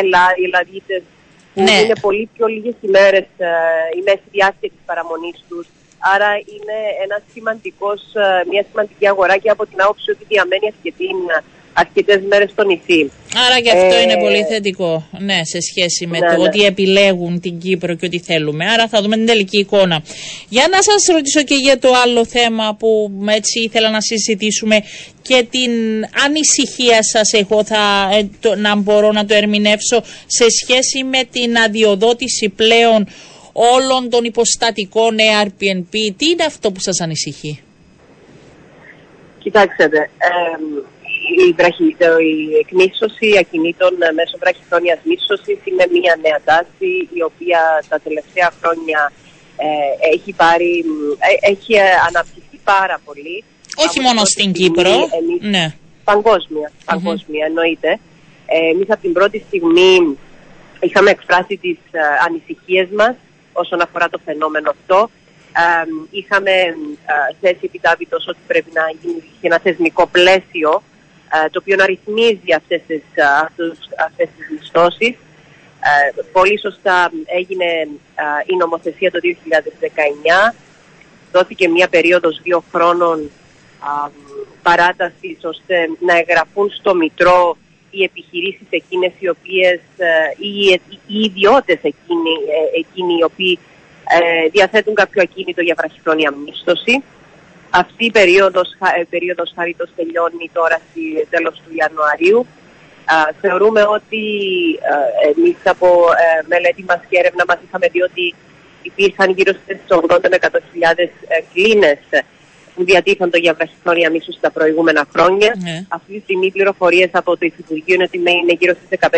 Ελλά, οι Ελλαδίτες, που ναι. είναι πολύ πιο λίγες ημέρες ε, η μέση διάρκεια της παραμονής τους. Άρα είναι ένας σημαντικός, ε, μια σημαντική αγορά και από την άποψη ότι διαμένει αρκετή αρκετές μέρες στο νησί. Άρα και αυτό είναι πολύ ε, θετικό, ναι, σε σχέση με ναι, το ναι. ότι επιλέγουν την Κύπρο και ότι θέλουμε. Άρα θα δούμε την τελική εικόνα. Για να σας ρωτήσω και για το άλλο θέμα που έτσι ήθελα να συζητήσουμε και την ανησυχία σας εγώ θα ε, να μπορώ να το ερμηνεύσω σε σχέση με την αδειοδότηση πλέον όλων των υποστατικών Airbnb. Τι είναι αυτό που σας ανησυχεί; Κοιτάξτε, ε, η, βραχυ, η εκμίσωση ακινήτων μέσω βραχυθόνιας μίσωσης είναι μια νέα τάση η οποία τα τελευταία χρόνια ε, έχει, πάρει, ε, έχει αναπτυχθεί πάρα πολύ. Όχι μόνο στην Κύπρο, εμείς, ναι. Παγκόσμια, παγκόσμια εννοείται. Ε, εμείς από την πρώτη στιγμή είχαμε εκφράσει τις ε, ανησυχίες μας όσον αφορά το φαινόμενο αυτό. Ε, είχαμε ε, θέσει επιτάπητος ότι πρέπει να γίνει ένα θεσμικό πλαίσιο ε, το οποίο να ρυθμίζει αυτές τις, ε, αυτούς, αυτές τις μισθώσεις. Ε, πολύ σωστά έγινε η νομοθεσία το 2019. Δόθηκε μια περίοδος δύο χρόνων παράτασης ώστε να εγγραφούν στο Μητρό οι επιχειρήσεις εκείνες οι οποίες, ή οι ιδιώτες εκείνοι, εκείνοι οι οποίοι διαθέτουν κάποιο ακίνητο για βραχυχρόνια μίσθωση. Αυτή η περίοδος, περίοδος χαρίτως τελειώνει τώρα στη τέλος του Ιανουαρίου. θεωρούμε ότι εμείς από μελέτη μας και έρευνα μας είχαμε δει ότι υπήρχαν γύρω στις 80 με 100.000 κλίνες που διατίθονται για βραχυχρόνια μίσους στα προηγούμενα χρόνια. Ναι. Αυτή τη στιγμή οι πληροφορίες από το Υφυπουργείο είναι ότι είναι γύρω στις 15.000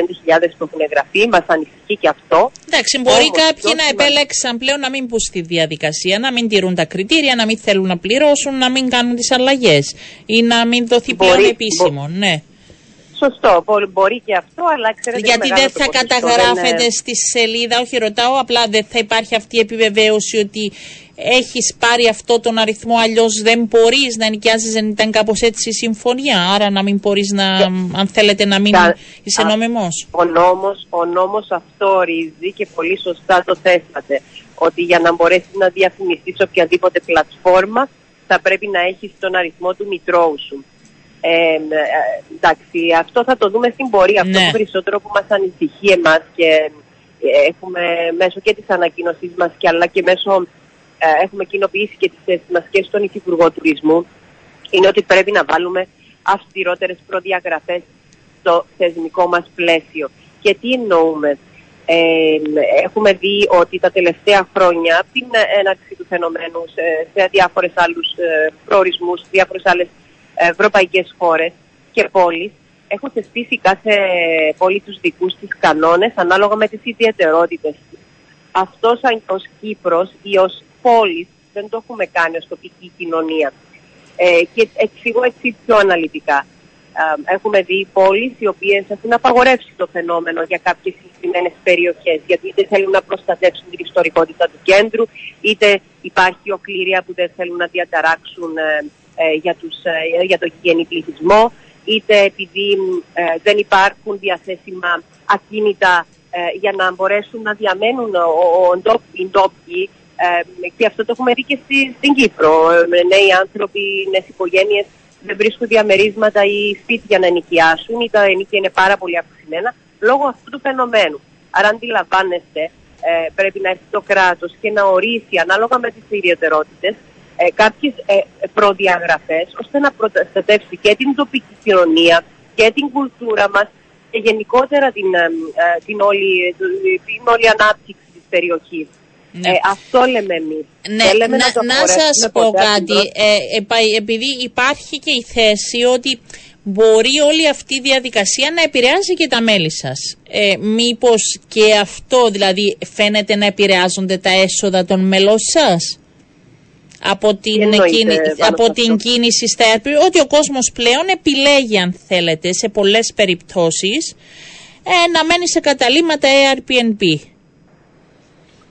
που έχουν εγγραφεί. Μας ανησυχεί και αυτό. Εντάξει, μπορεί Όμως, κάποιοι να επέλεξαν πλέον να μην μπουν στη διαδικασία, να μην τηρούν τα κριτήρια, να μην θέλουν να πληρώσουν, να μην κάνουν τις αλλαγές ή να μην δοθεί μπορεί, πλέον επίσημο. Μπο... Ναι. Σωστό, μπορεί και αυτό, αλλά ξέρετε. Γιατί δεν θα καταγράφεται είναι... στη σελίδα, όχι ρωτάω, απλά δεν θα υπάρχει αυτή η επιβεβαίωση ότι έχεις πάρει αυτό τον αριθμό, αλλιώς δεν μπορείς να νοικιάζεις, δεν ήταν κάπως έτσι η συμφωνία. Άρα να μην μπορείς να, αν θέλετε, να μην είσαι νόμιμο. Ο νόμος ο νόμος αυτό ορίζει και πολύ σωστά το θέσατε. Ότι για να μπορέσει να διαφημιστείς σε οποιαδήποτε πλατφόρμα θα πρέπει να έχεις τον αριθμό του μητρώου σου. Ε, ε, εντάξει, αυτό θα το δούμε στην πορεία. Αυτό ναι. περισσότερο που μας ανησυχεί εμάς και ε, έχουμε μέσω και της ανακοίνωσής μας και αλλά και μέσω ε, έχουμε κοινοποιήσει και τις θέσεις μας και στον Υφυπουργό Τουρισμού είναι ότι πρέπει να βάλουμε αυστηρότερες προδιαγραφές στο θεσμικό μας πλαίσιο. Και τι εννοούμε; Ε, έχουμε δει ότι τα τελευταία χρόνια, την έναρξη του φαινομένου σε, σε διάφορες άλλους ε, προορισμούς, διάφορες άλλες ευρωπαϊκές χώρες και πόλεις, έχουν θεσπίσει κάθε πόλη τους δικούς της κανόνες ανάλογα με τις ιδιαιτερότητες Αυτός σαν ως Κύπρος ή ως πόλης δεν το έχουμε κάνει ως τοπική κοινωνία. Ε, και εξηγώ έτσι πιο αναλυτικά. έχουμε δει πόλεις οι οποίες έχουν απαγορεύσει το φαινόμενο για κάποιες συγκεκριμένες περιοχές, γιατί είτε θέλουν να προστατεύσουν την ιστορικότητα του κέντρου, είτε υπάρχει οκλήρια που δεν θέλουν να διαταράξουν ε, ε, για, τους, ε, για το γηγενή πληθυσμό, είτε επειδή δεν υπάρχουν διαθέσιμα ακίνητα για να μπορέσουν να διαμένουν οι ντόπιοι και αυτό το έχουμε δει και στη, στην Κύπρο. Νέοι άνθρωποι, νέες οικογένειες δεν βρίσκουν διαμερίσματα ή σπίτια να νοικιάσουν ή τα ενοίκια είναι πάρα πολύ αυξημένα λόγω αυτού του φαινομένου. Άρα αντιλαμβάνεστε ε, πρέπει να έρθει το κράτος και να ορίσει ανάλογα με τις ιδιαιτερότητες ε, κάποιες ε, προδιαγραφές ώστε να προστατεύσει και την τοπική κοινωνία και την κουλτούρα μας και γενικότερα την, ε, ε, την, όλη, την όλη ανάπτυξη της περιοχής. Ναι. Ε, αυτό λέμε εμείς. Ναι, να, να, να σας πω κάτι. Ε, επειδή υπάρχει και η θέση ότι μπορεί όλη αυτή η διαδικασία να επηρεάζει και τα μέλη σας. Ε, μήπως και αυτό δηλαδή φαίνεται να επηρεάζονται τα έσοδα των μελών σας; Από την, από την κίνηση στα Airbnb, ότι ο κόσμος πλέον επιλέγει αν θέλετε σε πολλές περιπτώσεις ε, να μένει σε καταλήμματα Airbnb.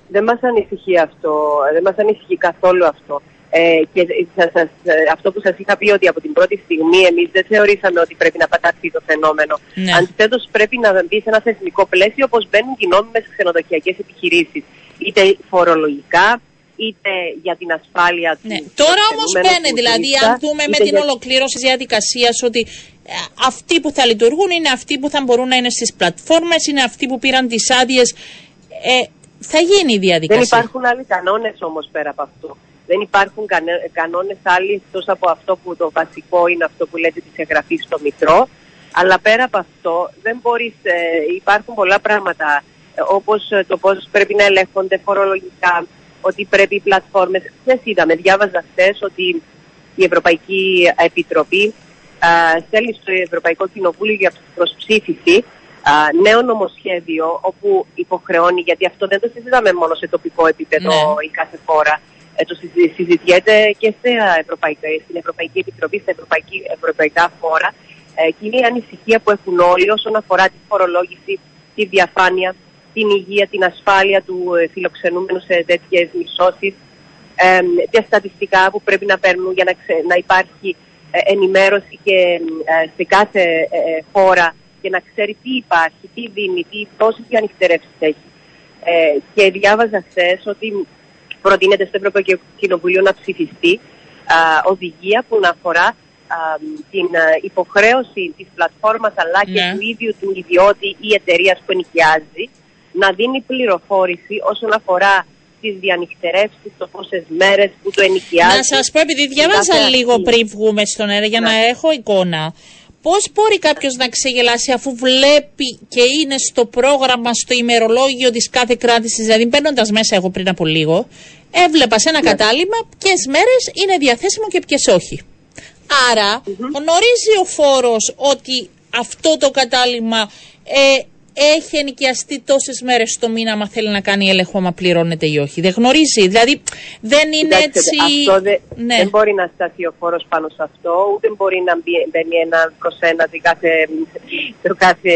Δεν μας ανησυχεί αυτό, δεν μας ανησυχεί καθόλου αυτό. Ε, και σας, σας, αυτό που σας είχα πει ότι από την πρώτη στιγμή εμείς δεν θεωρήσαμε ότι πρέπει να πατάξει το φαινόμενο. Ναι. Αντιθέτως πρέπει να μπει σε ένα θεσμικό πλαίσιο όπως μπαίνουν οι νόμιμες ξενοδοχειακές επιχειρήσεις. Είτε φορολογικά, είτε για την ασφάλεια του. Ναι. Τώρα όμως μπαίνει, δηλαδή, αν δούμε με την για... ολοκλήρωση της διαδικασίας ότι ε, αυτοί που θα λειτουργούν είναι αυτοί που θα μπορούν να είναι στις πλατφόρμες, είναι αυτοί που πήραν τις άδειες. Ε, θα γίνει η διαδικασία. Δεν υπάρχουν άλλοι κανόνες όμως πέρα από αυτό. Δεν υπάρχουν κανε, κανόνες άλλοι εκτός από αυτό που το βασικό είναι αυτό που λέτε της εγγραφής στο Μητρό. Αλλά πέρα από αυτό δεν μπορείς, ε, υπάρχουν πολλά πράγματα ε, όπως ε, το πώς πρέπει να ελέγχονται φορολογικά, ότι πρέπει οι πλατφόρμες, δεν είδαμε, διάβαζα χθες ότι η Ευρωπαϊκή Επιτροπή α, στέλνει στο Ευρωπαϊκό Κοινοβούλιο για προσψήφιση νέο νομοσχέδιο όπου υποχρεώνει, γιατί αυτό δεν το συζητάμε μόνο σε τοπικό επίπεδο ναι. η κάθε χώρα, ε, το συζητιέται και Ευρωπαϊκά, στην Ευρωπαϊκή Επιτροπή, στα ευρωπαϊκή, ευρωπαϊκά φόρα ε, και είναι η ανησυχία που έχουν όλοι όσον αφορά τη φορολόγηση, τη διαφάνεια, την υγεία, την ασφάλεια του ε, φιλοξενούμενου σε τέτοιες μισώσεις, ε, τα στατιστικά που πρέπει να παίρνουν για να, να υπάρχει ενημέρωση και σε κάθε χώρα και να ξέρει τι υπάρχει, τι δίνει, τι, πόσες ανοιχτερεύσει έχει. Ε, και διάβαζα χθες ότι προτείνεται στο Ευρωπαϊκό Κοινοβουλίο να ψηφιστεί α, οδηγία που να αφορά την ε, υποχρέωση της πλατφόρμας αλλά και Ναι. του ίδιου του ιδιώτη ή εταιρείας που ενοικιάζει να δίνει πληροφόρηση όσον αφορά τις διανυκτερεύσεις, το πόσες μέρες που το ενοικιάζει. Να σας πω, επειδή διάβαζα κάθε λίγο αρχή. πριν βγούμε στον αέρα για να Ναι. έχω εικόνα, πώς μπορεί κάποιος να ξεγελάσει αφού βλέπει και είναι στο πρόγραμμα, στο ημερολόγιο της κάθε κράτησης, δηλαδή μπαίνοντας μέσα εγώ πριν από λίγο, έβλεπα σε ένα Ναι. κατάλημα ποιες μέρες είναι διαθέσιμο και ποιες όχι. Άρα γνωρίζει ο φόρος ότι αυτό το κατάλημα ε, έχει ενοικιαστεί τόσες μέρες το μήνα άμα θέλει να κάνει έλεγχο άμα πληρώνεται ή όχι. Δεν γνωρίζει. Δηλαδή δεν είναι Κοιτάξτε, έτσι... Αυτό δε- ναι. δεν μπορεί να σταθεί ο φόρος πάνω σε αυτό, ούτε μπορεί να μπει- μπαίνει ένα προς ένα το κάθε... Το κάθε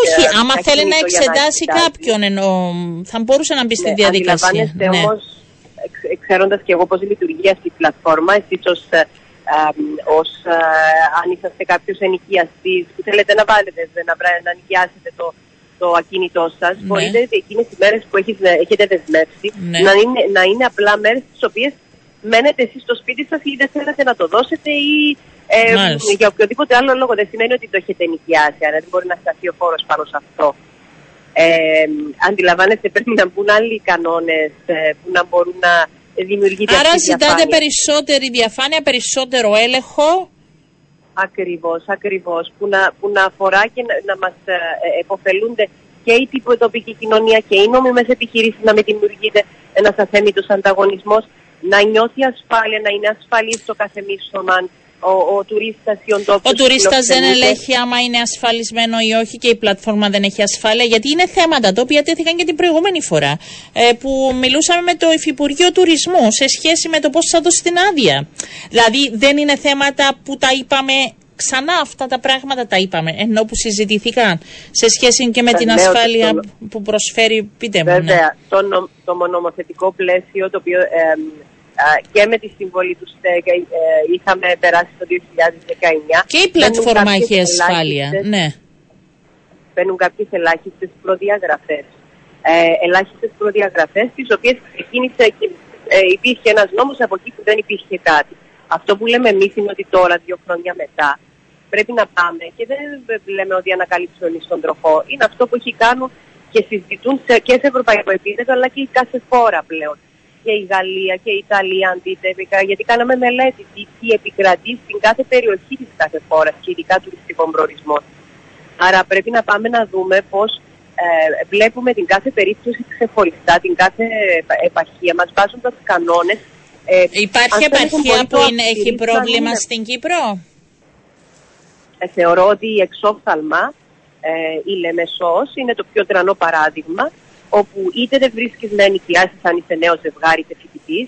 Όχι, ε, άμα θέλει να ακίνητο για εξετάσει κοιτάζει. κάποιον εννοώ, θα μπορούσε να μπει στη Ναι, διαδικασία. Αντιλαμβάνεστε Ναι. όμως, εξ- ξέροντας και εγώ πώς λειτουργεί αυτή η πλατφόρμα, εσείς ως, ε, αμ, ως ε, αν είσαστε κάποιος ενοικιαστής που θέλετε να βάλετε, να, βρά- να νοικιάσετε το, το ακίνητό σας, Ναι. μπορείτε εκείνες τις μέρες που έχεις, έχετε δεσμεύσει Ναι. να, είναι, να είναι απλά μέρες τις οποίες μένετε εσείς στο σπίτι σας ή δεν θέλετε να το δώσετε ή ε, Μάλιστα. για οποιοδήποτε άλλο λόγο. Δεν σημαίνει ότι το έχετε νοικιάσει, άρα δεν μπορεί να σταθεί ο φόρος πάνω σε αυτό. Ε, αντιλαμβάνεστε πρέπει να μπουν άλλοι κανόνες ε, που να μπορούν να δημιουργείται Άρα αυτή η ζητάτε διαφάνεια. περισσότερη διαφάνεια, περισσότερο έλεγχο. Ακριβώς, ακριβώς. Που να, που να αφορά και να, να μας ε, ε, επωφελούνται και η τοπική κοινωνία και οι νόμιμες επιχειρήσεις να μην δημιουργείται ένας αθέμητος ανταγωνισμός, να νιώθει ασφάλεια, να είναι ασφαλής το κάθε μίσθωμα, ο, ο τουρίστας ή ο ντόπιος Ο που τουρίστα δεν φιλοξενείται. ελέγχει άμα είναι ασφαλισμένο ή όχι και η πλατφόρμα δεν έχει ασφάλεια. Γιατί είναι θέματα τα οποία τέθηκαν και την προηγούμενη φορά. ε, που μιλούσαμε με το Υφυπουργείο Τουρισμού σε σχέση με το πώς θα δώσει την άδεια. Δηλαδή δεν είναι θέματα που τα είπαμε ξανά αυτά τα πράγματα τα είπαμε, ενώ που συζητηθήκαν σε σχέση και με την Βεβαίως, ασφάλεια το- που προσφέρει, πείτε μου. ναι. Βέβαια, το, νο, το νομοθετικό πλαίσιο το οποίο εμ, α, και με τη συμβολή του ΣΤΕΚ ε, είχαμε περάσει το 2019. Και η μπαίνουν πλατφόρμα κάποιες έχει ασφάλεια. ελάχιστες- Ναι. Μπαίνουν κάποιες ελάχιστες προδιαγραφές. Ε, ελάχιστες προδιαγραφές τις οποίες ξεκίνησε και ε, υπήρχε ένας νόμος από εκεί που δεν υπήρχε κάτι. Αυτό που λέμε εμείς είναι ότι τώρα, δύο χρόνια μετά, πρέπει να πάμε και δεν λέμε ότι ανακαλύψουμε εμείς τον τροχό. Είναι αυτό που έχει κάνουν και συζητούν σε, και σε ευρωπαϊκό επίπεδο αλλά και η κάθε χώρα πλέον. Και η Γαλλία και η Ιταλία αντίτυπικα, γιατί κάναμε μελέτη τι, τι επικρατεί στην κάθε περιοχή της κάθε χώρας και ειδικά τουριστικών προορισμών. Άρα πρέπει να πάμε να δούμε πώς ε, βλέπουμε την κάθε περίπτωση ξεχωριστά, την κάθε επα- επαρχία μας βάζοντας κανόνες. Ε, Υπάρχει αν θέλετε, επαρχία μπορεί που το είναι, έχει Απτηρής να πρόβλημα είναι- στην Κύπρο; ε, θεωρώ ότι η εξόφθαλμα, ε, η Λεμεσός, είναι το πιο τρανό παράδειγμα, όπου είτε δεν βρίσκεις να ενοικιάσεις αν είσαι νέος ζευγάρι είτε φοιτητής.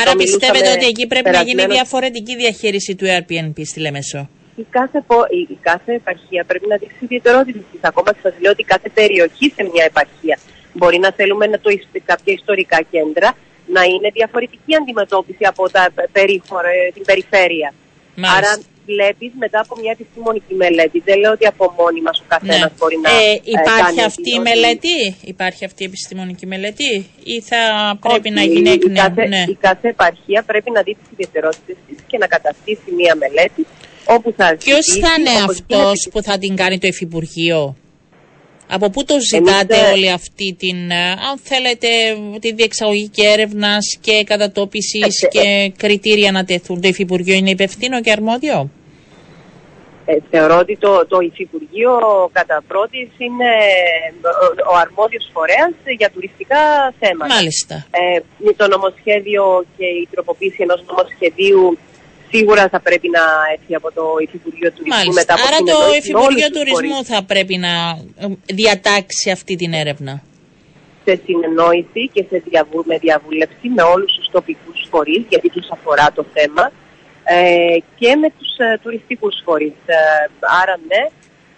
Άρα Εδώ πιστεύετε μιλούσαμε ότι εκεί πρέπει να γίνει περασμένο- διαφορετική διαχείριση του Airbnb στη Λεμεσό; η κάθε, πο- η, η κάθε επαρχία πρέπει να δείξει ιδιαιτερότητε τη. Ακόμα και σας λέω ότι κάθε περιοχή σε μια επαρχία μπορεί να θέλουμε να το, ισ- κάποια ιστορικά κέντρα να είναι διαφορετική αντιμετώπιση από τα περίχωρα, ε, την περιφέρεια. Μάλιστα. Άρα βλέπεις μετά από μια επιστημονική μελέτη. Δεν λέω ότι από μόνοι μας ο καθένας μπορεί να. Ε, ε, υπάρχει κάνει αυτή η ότι- μελέτη, υπάρχει αυτή η επιστημονική μελέτη; Ή θα πρέπει Όχι, να γίνει εκ η, νέου. κάθε, Ναι. η κάθε επαρχία πρέπει να δει τις ιδιαιτερότητες της και να καταστήσει μια μελέτη όπου θα Ποιος ζητήσει, θα είναι όπως αυτός γίνεται που θα την κάνει το Υφυπουργείο, από πού το ζητάτε ε, όλη αυτή την, ε, αν θέλετε, τη διεξαγωγή και έρευνας και κατατόπισης Ε, και κριτήρια να τεθούν. Το Υφυπουργείο είναι υπευθύνο και αρμόδιο; Ε, θεωρώ ότι το, το Υφυπουργείο κατά πρώτης είναι ο, ο αρμόδιος φορέας για τουριστικά θέματα. Μάλιστα. Ε, με το νομοσχέδιο και η τροποποίηση ενός νομοσχεδίου σίγουρα θα πρέπει να έρθει από το Υφυπουργείο Τουρισμού Μάλιστα. μετά από Άρα το συνεννόηση με όλους Υφυπουργείο τους Τουρισμού φορείς. θα πρέπει να ε, διατάξει αυτή την έρευνα. σε συνεννόηση και σε διαβου, με διαβούλευση με όλους τους τοπικούς φορείς, γιατί τους αφορά το θέμα, ε, και με τους ε, τουριστικούς φορείς. Ε, άρα ναι,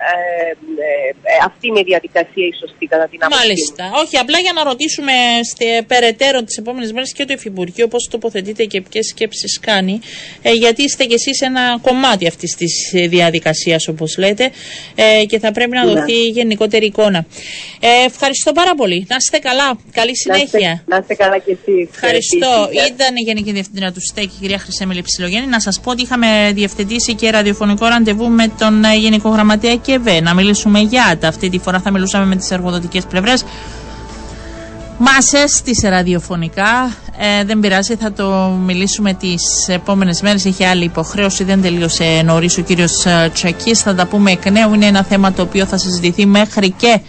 ε, ε, αυτή είναι η διαδικασία η σωστή κατά την άποψή μου. Μάλιστα. Όχι, απλά για να ρωτήσουμε στε, περαιτέρω τις επόμενες μέρες και το Υφυπουργείο πώς τοποθετείται και ποιες σκέψεις κάνει, ε, γιατί είστε κι εσείς ένα κομμάτι αυτής της διαδικασίας, όπως λέτε, ε, και θα πρέπει να Ναι. δοθεί γενικότερη εικόνα. Ε, ευχαριστώ πάρα πολύ. Να είστε καλά. Καλή συνέχεια. Να είστε, να είστε καλά κι εσείς. Ευχαριστώ. Επίσης. Ήταν η Γενική Διευθύντρια του ΣΤΕΚ, η κυρία Χρυσέμιλη Ψιλογέννη. Να σας πω ότι είχαμε διευθετήσει και ραδιοφωνικό ραντεβού με τον ε, Γενικό Γραμματέα ΚΕΒΕ. Να μιλήσουμε για τα. Αυτή τη φορά θα μιλούσαμε με τις εργοδοτικές πλευρές. Μας έστησε ραδιοφωνικά. Ε, δεν πειράζει, θα το μιλήσουμε τις επόμενες μέρες. Έχει άλλη υποχρέωση, δεν τελείωσε νωρίς ο κύριος Τσακή. Θα τα πούμε εκ νέου. Είναι ένα θέμα το οποίο θα συζητηθεί μέχρι και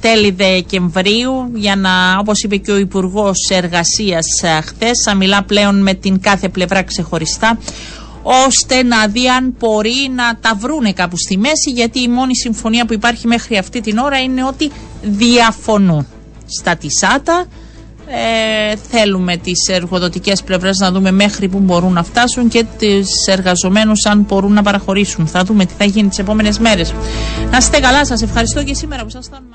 τέλη Δεκεμβρίου για να, όπως είπε και ο Υπουργός Εργασίας ε, χθες, θα μιλά πλέον με την κάθε πλευρά ξεχωριστά ώστε να δει αν μπορεί να τα βρούνε κάπου στη μέση γιατί η μόνη συμφωνία που υπάρχει μέχρι αυτή την ώρα είναι ότι διαφωνούν στα τισάτα ε, θέλουμε τις εργοδοτικές πλευρές να δούμε μέχρι που μπορούν να φτάσουν και τις εργαζομένους αν μπορούν να παραχωρήσουν. Θα δούμε τι θα γίνει τις επόμενες μέρες. Να είστε καλά, σας ευχαριστώ και σήμερα που ήσασταν.